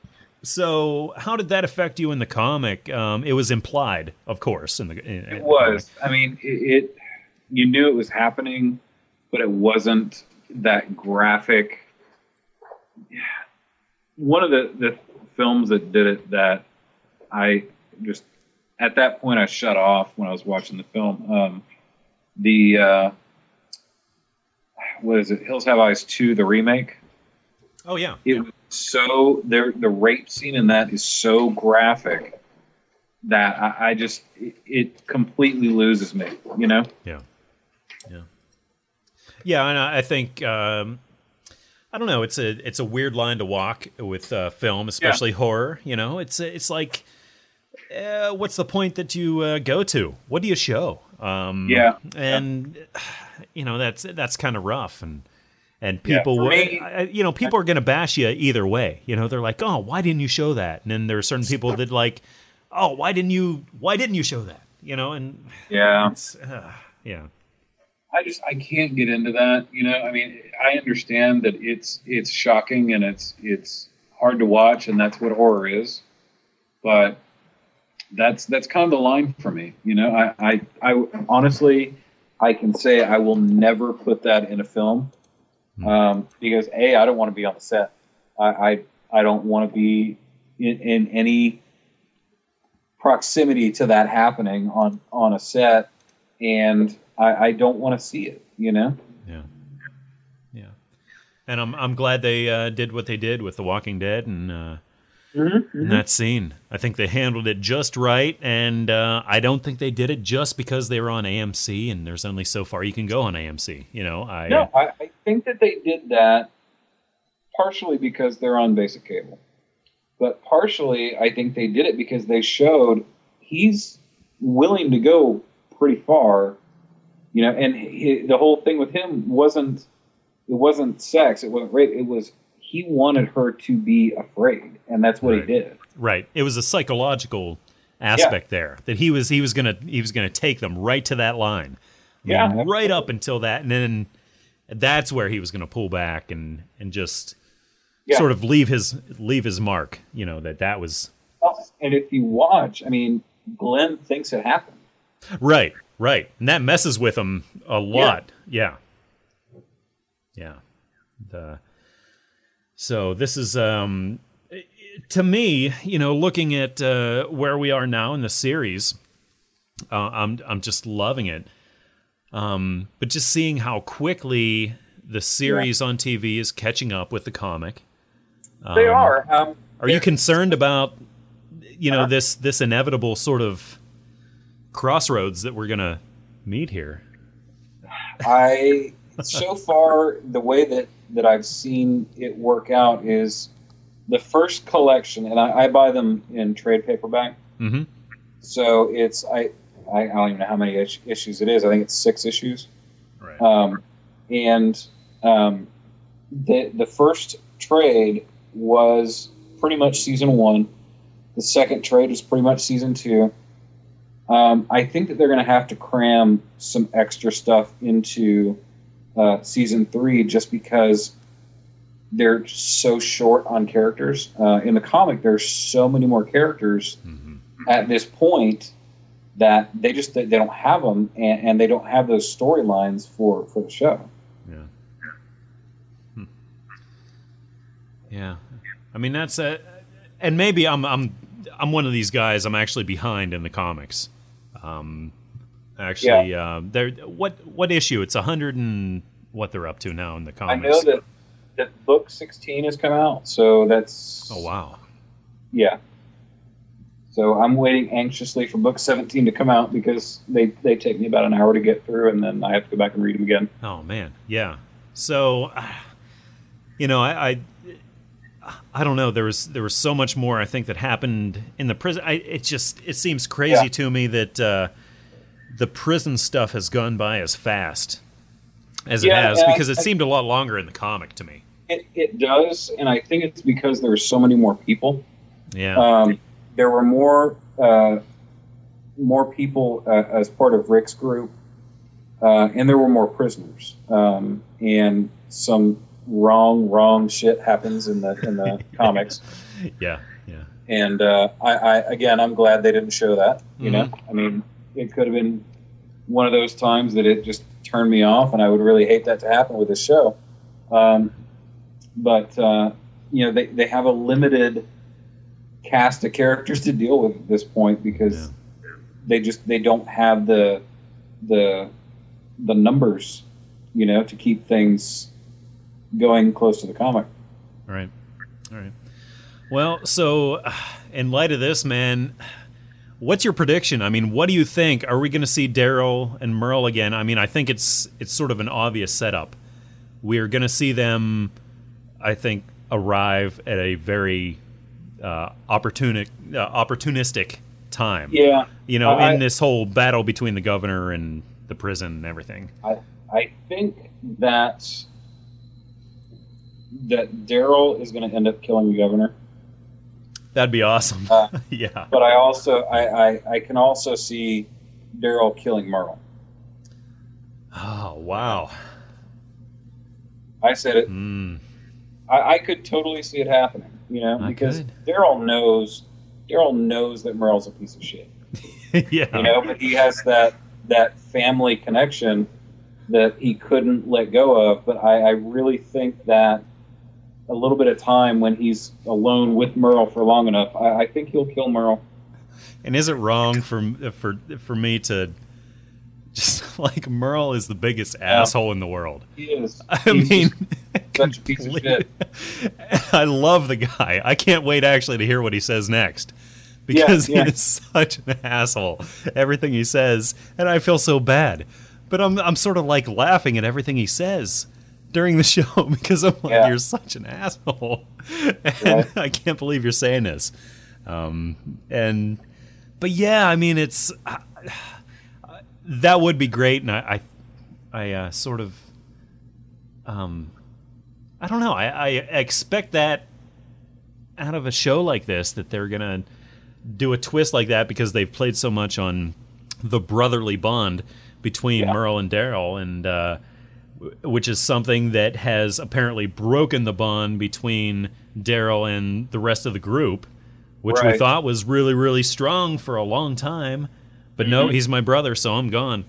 So, how did that affect you in the comic? Um, it was implied, of course, in the. In, It was. I mean, it, it. You knew it was happening, but it wasn't that graphic. One of the the films that did it that I just at that point I shut off when I was watching the film. Um, the uh, what is it? Hills Have Eyes two, the remake. Oh yeah, It was so there. The rape scene in that is so graphic that I, I just it, it completely loses me. You know. Yeah, yeah, yeah. And I I think um, I don't know. It's a it's a weird line to walk with uh, film, especially horror. You know, it's it's like, uh, what's the point that you uh, go to? What do you show? Um, Yeah. and (sighs) you know that's that's kind of rough and. And people, will- me- I- you know, people are going to bash you either way. You know, they're like, "Oh, why didn't you show that?" And then there are certain people that like, "Oh, why didn't you? Why didn't you show that?" You know, and Yeah. uh, yeah, I just I can't get into that. You know, I mean, I understand that it's it's shocking and it's it's hard to watch, and that's what horror is. But that's that's kind of the line for me. You know, I I, I honestly I can say I will never put that in a film um, because a I don't want to be on the set. I I, I don't want to be in, in any proximity to that happening on on a set and I, I don't want to see it. You know. Yeah, yeah, and I'm I'm glad they uh, did what they did with The Walking Dead and uh, in that scene. I think they handled it just right, and uh, I don't think they did it just because they were on AMC, and there's only so far you can go on AMC. You know, I No, I, I think that they did that partially because they're on basic cable, but partially I think they did it because they showed he's willing to go pretty far, you know. And he, the whole thing with him wasn't it wasn't sex, it wasn't rape, it was he wanted her to be afraid, and that's what Right. he did. right. It was a psychological aspect there that he was he was gonna he was gonna take them right to that line, I mean, Yeah. right up until that, and then that's where he was gonna pull back and and just Yeah. sort of leave his leave his mark. You know that that was And if you watch, I mean, Glenn thinks it happened. right, right, and that messes with him a lot. Yeah, Yeah. The so this is um to me, you know, looking at uh, where we are now in the series, uh, I'm I'm just loving it. Um, but just seeing how quickly the series on TV is catching up with the comic. they are. Um, Are you concerned about you know Uh-huh. this this inevitable sort of crossroads that we're gonna meet here? I so far the way that that I've seen it work out is the first collection, and I, I buy them in trade paperback. Mm-hmm. So it's I I, I don't even know how many is- issues it is. I think it's six issues. Right. Um, and um, the the first trade was pretty much season one. The second trade was pretty much season two. Um, I think that they're going to have to cram some extra stuff into uh, season three just because they're so short on characters. Uh, in the comic, there's so many more characters Mhm. at this point that they just they don't have them and, and they don't have those storylines for for the show. Yeah. Hmm. Yeah. I mean that's a and maybe I'm I'm I'm one of these guys I'm actually behind in the comics. Um actually uh there what what issue? It's a 100 and what they're up to now in the comics. I know that that book 16 has come out, so that's Oh wow. yeah. So I'm waiting anxiously for book 17 to come out because they they take me about an hour to get through, and then I have to go back and read them again. Oh man, yeah. So, uh, you know, I, I, I don't know. There was there was so much more I think that happened in the prison. I, it just it seems crazy Yeah. to me that uh, the prison stuff has gone by as fast as it Yeah, has and I- because it I- seemed a lot longer in the comic to me. It, it does, and I think it's because there were so many more people. Yeah, Um, there were more uh, more people uh, as part of Rick's group, uh, and there were more prisoners. Um, and some wrong, wrong shit happens in the in the (laughs) comics. yeah, yeah. And uh, I, I again, I'm glad they didn't show that. You know, Mm-hmm. I mean, it could have been one of those times that it just turned me off, and I would really hate that to happen with the show. Um, but uh, you know, they they have a limited cast of characters to deal with at this point because they just they don't have the the the numbers, you know, to keep things going close to the comic. All right. All right. Well, so (sighs) in light of this, man, what's your prediction? I mean, what do you think? Are we going to see Daryl and Merle again? I mean, I think it's it's sort of an obvious setup. We're going to see them, I think, arrive at a very uh, opportunic, uh, opportunistic time. Yeah, You know, I- in this whole battle between the governor and the prison and everything. I I think that that Daryl is going to end up killing the governor, That'd be awesome. Uh, (laughs) yeah. but I also I I, I can also see Daryl killing Merle. Oh wow. I said it. Mm. I, I could totally see it happening. You know, I because could. Daryl knows Daryl knows that Merle's a piece of shit. (laughs) yeah. You know, but he has that that family connection that he couldn't let go of. But I, I really think that a little bit of time when he's alone with Merle for long enough, I, I think he'll kill Merle. And is it wrong for for for me to just (laughs) like Merle is the biggest asshole in the world? He is. (laughs) I He's mean, such a piece of (laughs) shit. I love the guy. I can't wait actually to hear what he says next because yeah. he is such an asshole. Everything he says, and I feel so bad. But I'm I'm sort of like laughing at everything he says during the show because I'm like, Yeah. you're such an asshole, and. I can't believe you're saying this. Um, and but yeah, I mean, it's uh, that would be great, and I I, I uh, sort of um, I don't know. I, I expect that out of a show like this that they're gonna do a twist like that because they've played so much on the brotherly bond between Yeah. Merle and Daryl, and uh, which is something that has apparently broken the bond between Daryl and the rest of the group, which we thought was really really strong for a long time. But no, Mhm. he's my brother, so I'm gone.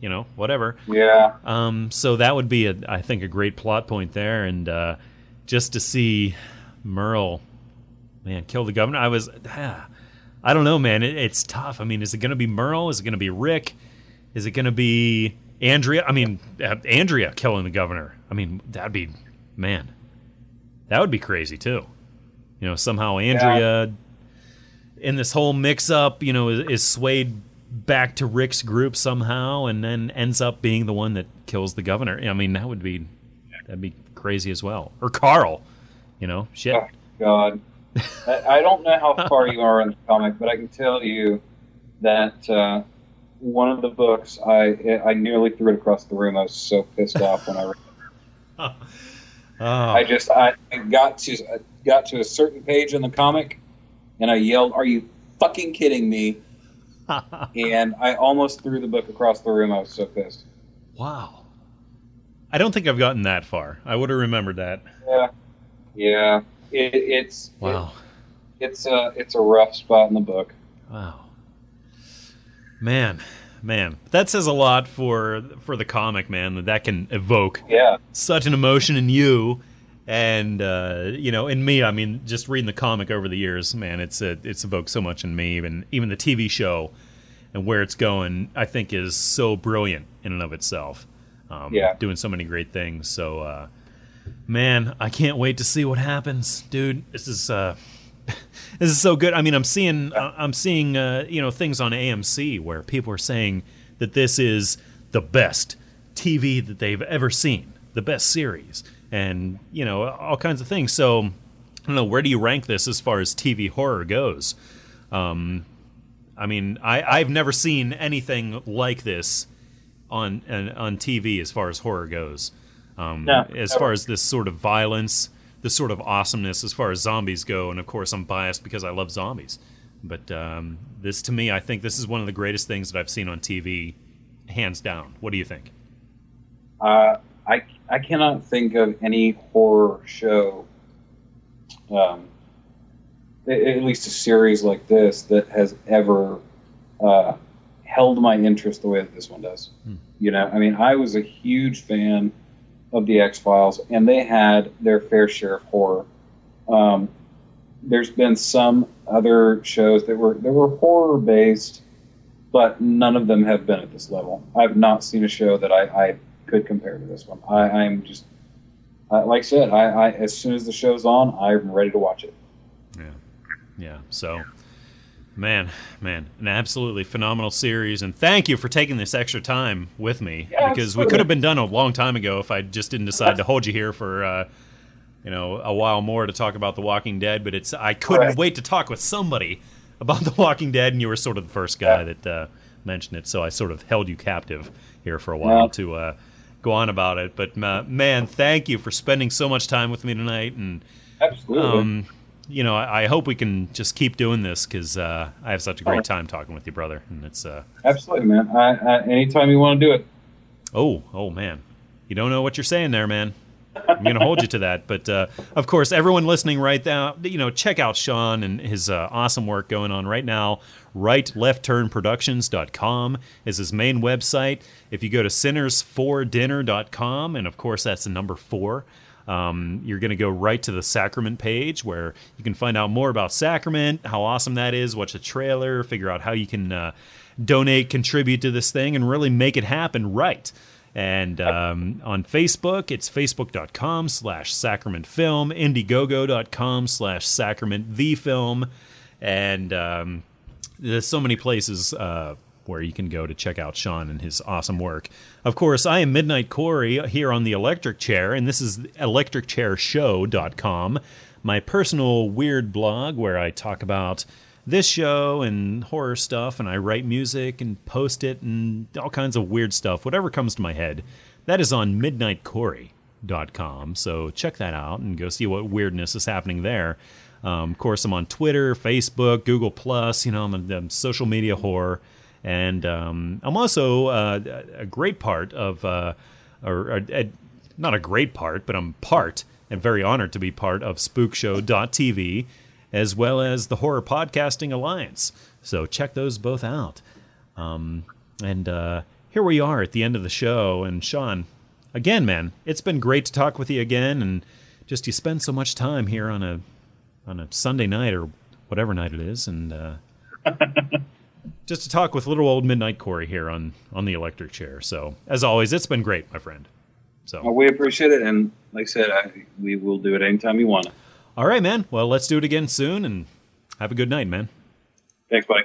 you know, whatever. Yeah. Um, so that would be, a, I think, a great plot point there, and uh, just to see Merle, man, kill the governor. I was, ah, (sighs) I don't know, man. It, it's tough. I mean, is it going to be Merle? Is it going to be Rick? Is it going to be Andrea? I mean, uh, Andrea killing the governor. I mean, that'd be, man, that would be crazy too. You know, somehow Andrea yeah. in this whole mix-up, you know, is, is swayed back to Rick's group somehow, and then ends up being the one that kills the governor. I mean, that would be that'd be crazy as well. Or Carl, you know, shit. Oh, God, I don't know how far you are in the comic, but I can tell you that uh, one of the books I I nearly threw it across the room. I was so pissed off when I read it. (laughs) Oh. I just I got to I got to a certain page in the comic, and I yelled, "Are you fucking kidding me?" And I almost threw the book across the room. I was so pissed. Wow. I don't think I've gotten that far. I would have remembered that. Yeah, yeah. It, it's wow. It, it's a it's a rough spot in the book. Wow. Man, man, that says a lot for for the comic, man. That that can evoke yeah such an emotion in you, and uh, you know, in me. I mean, just reading the comic over the years, man, it's a, it's evoked so much in me. Even even the TV show and where it's going, I think, is so brilliant in and of itself. Um, yeah, doing so many great things. So, uh, man, I can't wait to see what happens, dude. This is. Uh, (laughs) this is so good. I mean, I'm seeing I'm seeing uh, you know things on AMC where people are saying that this is the best TV that they've ever seen, the best series, and you know all kinds of things. So I don't know where do you rank this as far as TV horror goes. Um, I mean, I, I've never seen anything like this on on TV as far as horror goes. Um, no, as far as this sort of violence this sort of awesomeness as far as zombies go. And of course, I'm biased because I love zombies. But um, this, to me, I think this is one of the greatest things that I've seen on TV, hands down. What do you think? Uh, I I cannot think of any horror show, um, at least a series like this, that has ever uh, held my interest the way that this one does. Hmm. You know, I mean, I was a huge fan of the X Files, and they had their fair share of horror. Um, there's been some other shows that were that were horror based, but none of them have been at this level. I've not seen a show that I, I could compare to this one. I, I'm just uh, like I said, I, I as soon as the show's on, I'm ready to watch it. Yeah, yeah. So Man, man, an absolutely phenomenal series, and thank you for taking this extra time with me yeah, because we could have been done a long time ago if I just didn't decide to (laughs) hold you here for, uh, you know, a while more to talk about The Walking Dead. But it's I couldn't right. wait to talk with somebody about (laughs) The Walking Dead, and you were sort of the first guy yeah. that uh, mentioned it, so I sort of held you captive here for a while yeah. to uh, go on about it. But uh, man, thank you for spending so much time with me tonight, and absolutely. Um, you know, I, I, hope we can just keep doing this because uh, I have such a great time talking with you, brother. And it's uh, absolutely, man. I, I, anytime you want to do it. Oh, oh, man, you don't know what you're saying there, man. I'm going to hold you to that. But uh, of course, everyone listening right now, you know, check out Shaun and his uh, awesome work going on right now. RightLeftTurnProductions.com is his main website. If you go to SinnersForDinner.com, and of course, that's the number four. Um, you're going to go right to the Sacrament page where you can find out more about Sacrament, how awesome that is, watch a trailer, figure out how you can uh, donate, contribute to this thing, and really make it happen right. And um, on Facebook, it's facebook.com slash sacramentfilm, indiegogo.com slash sacrament the film. And um, there's so many places uh, where you can go to check out Shaun and his awesome work. Of course, I am Midnight Corey here on the Electric Chair, and this is electricchairshow.com, my personal weird blog where I talk about this show and horror stuff, and I write music and post it and all kinds of weird stuff, whatever comes to my head. That is on midnightcorey.com, so check that out and go see what weirdness is happening there. Um, of course, I'm on Twitter, Facebook, Google Plus. You know, I'm a, social media whore. And um, I'm also uh, a great part of, uh, or, or not a great part, but I'm part and very honored to be part of spookshow.tv as well as the Horror Podcasting Alliance. So check those both out. Um, and uh, here we are at the end of the show. And Shaun, again, man, it's been great to talk with you again. And just you spend so much time here on a on a Sunday night or whatever night it is, and uh, (laughs) just to talk with little old Midnight Corey here on on the electric chair. So as always, it's been great, my friend. So Well, we appreciate it, and like I said, I, we will do it anytime you want. All right, man. Well, let's do it again soon, and have a good night, man. Thanks, buddy.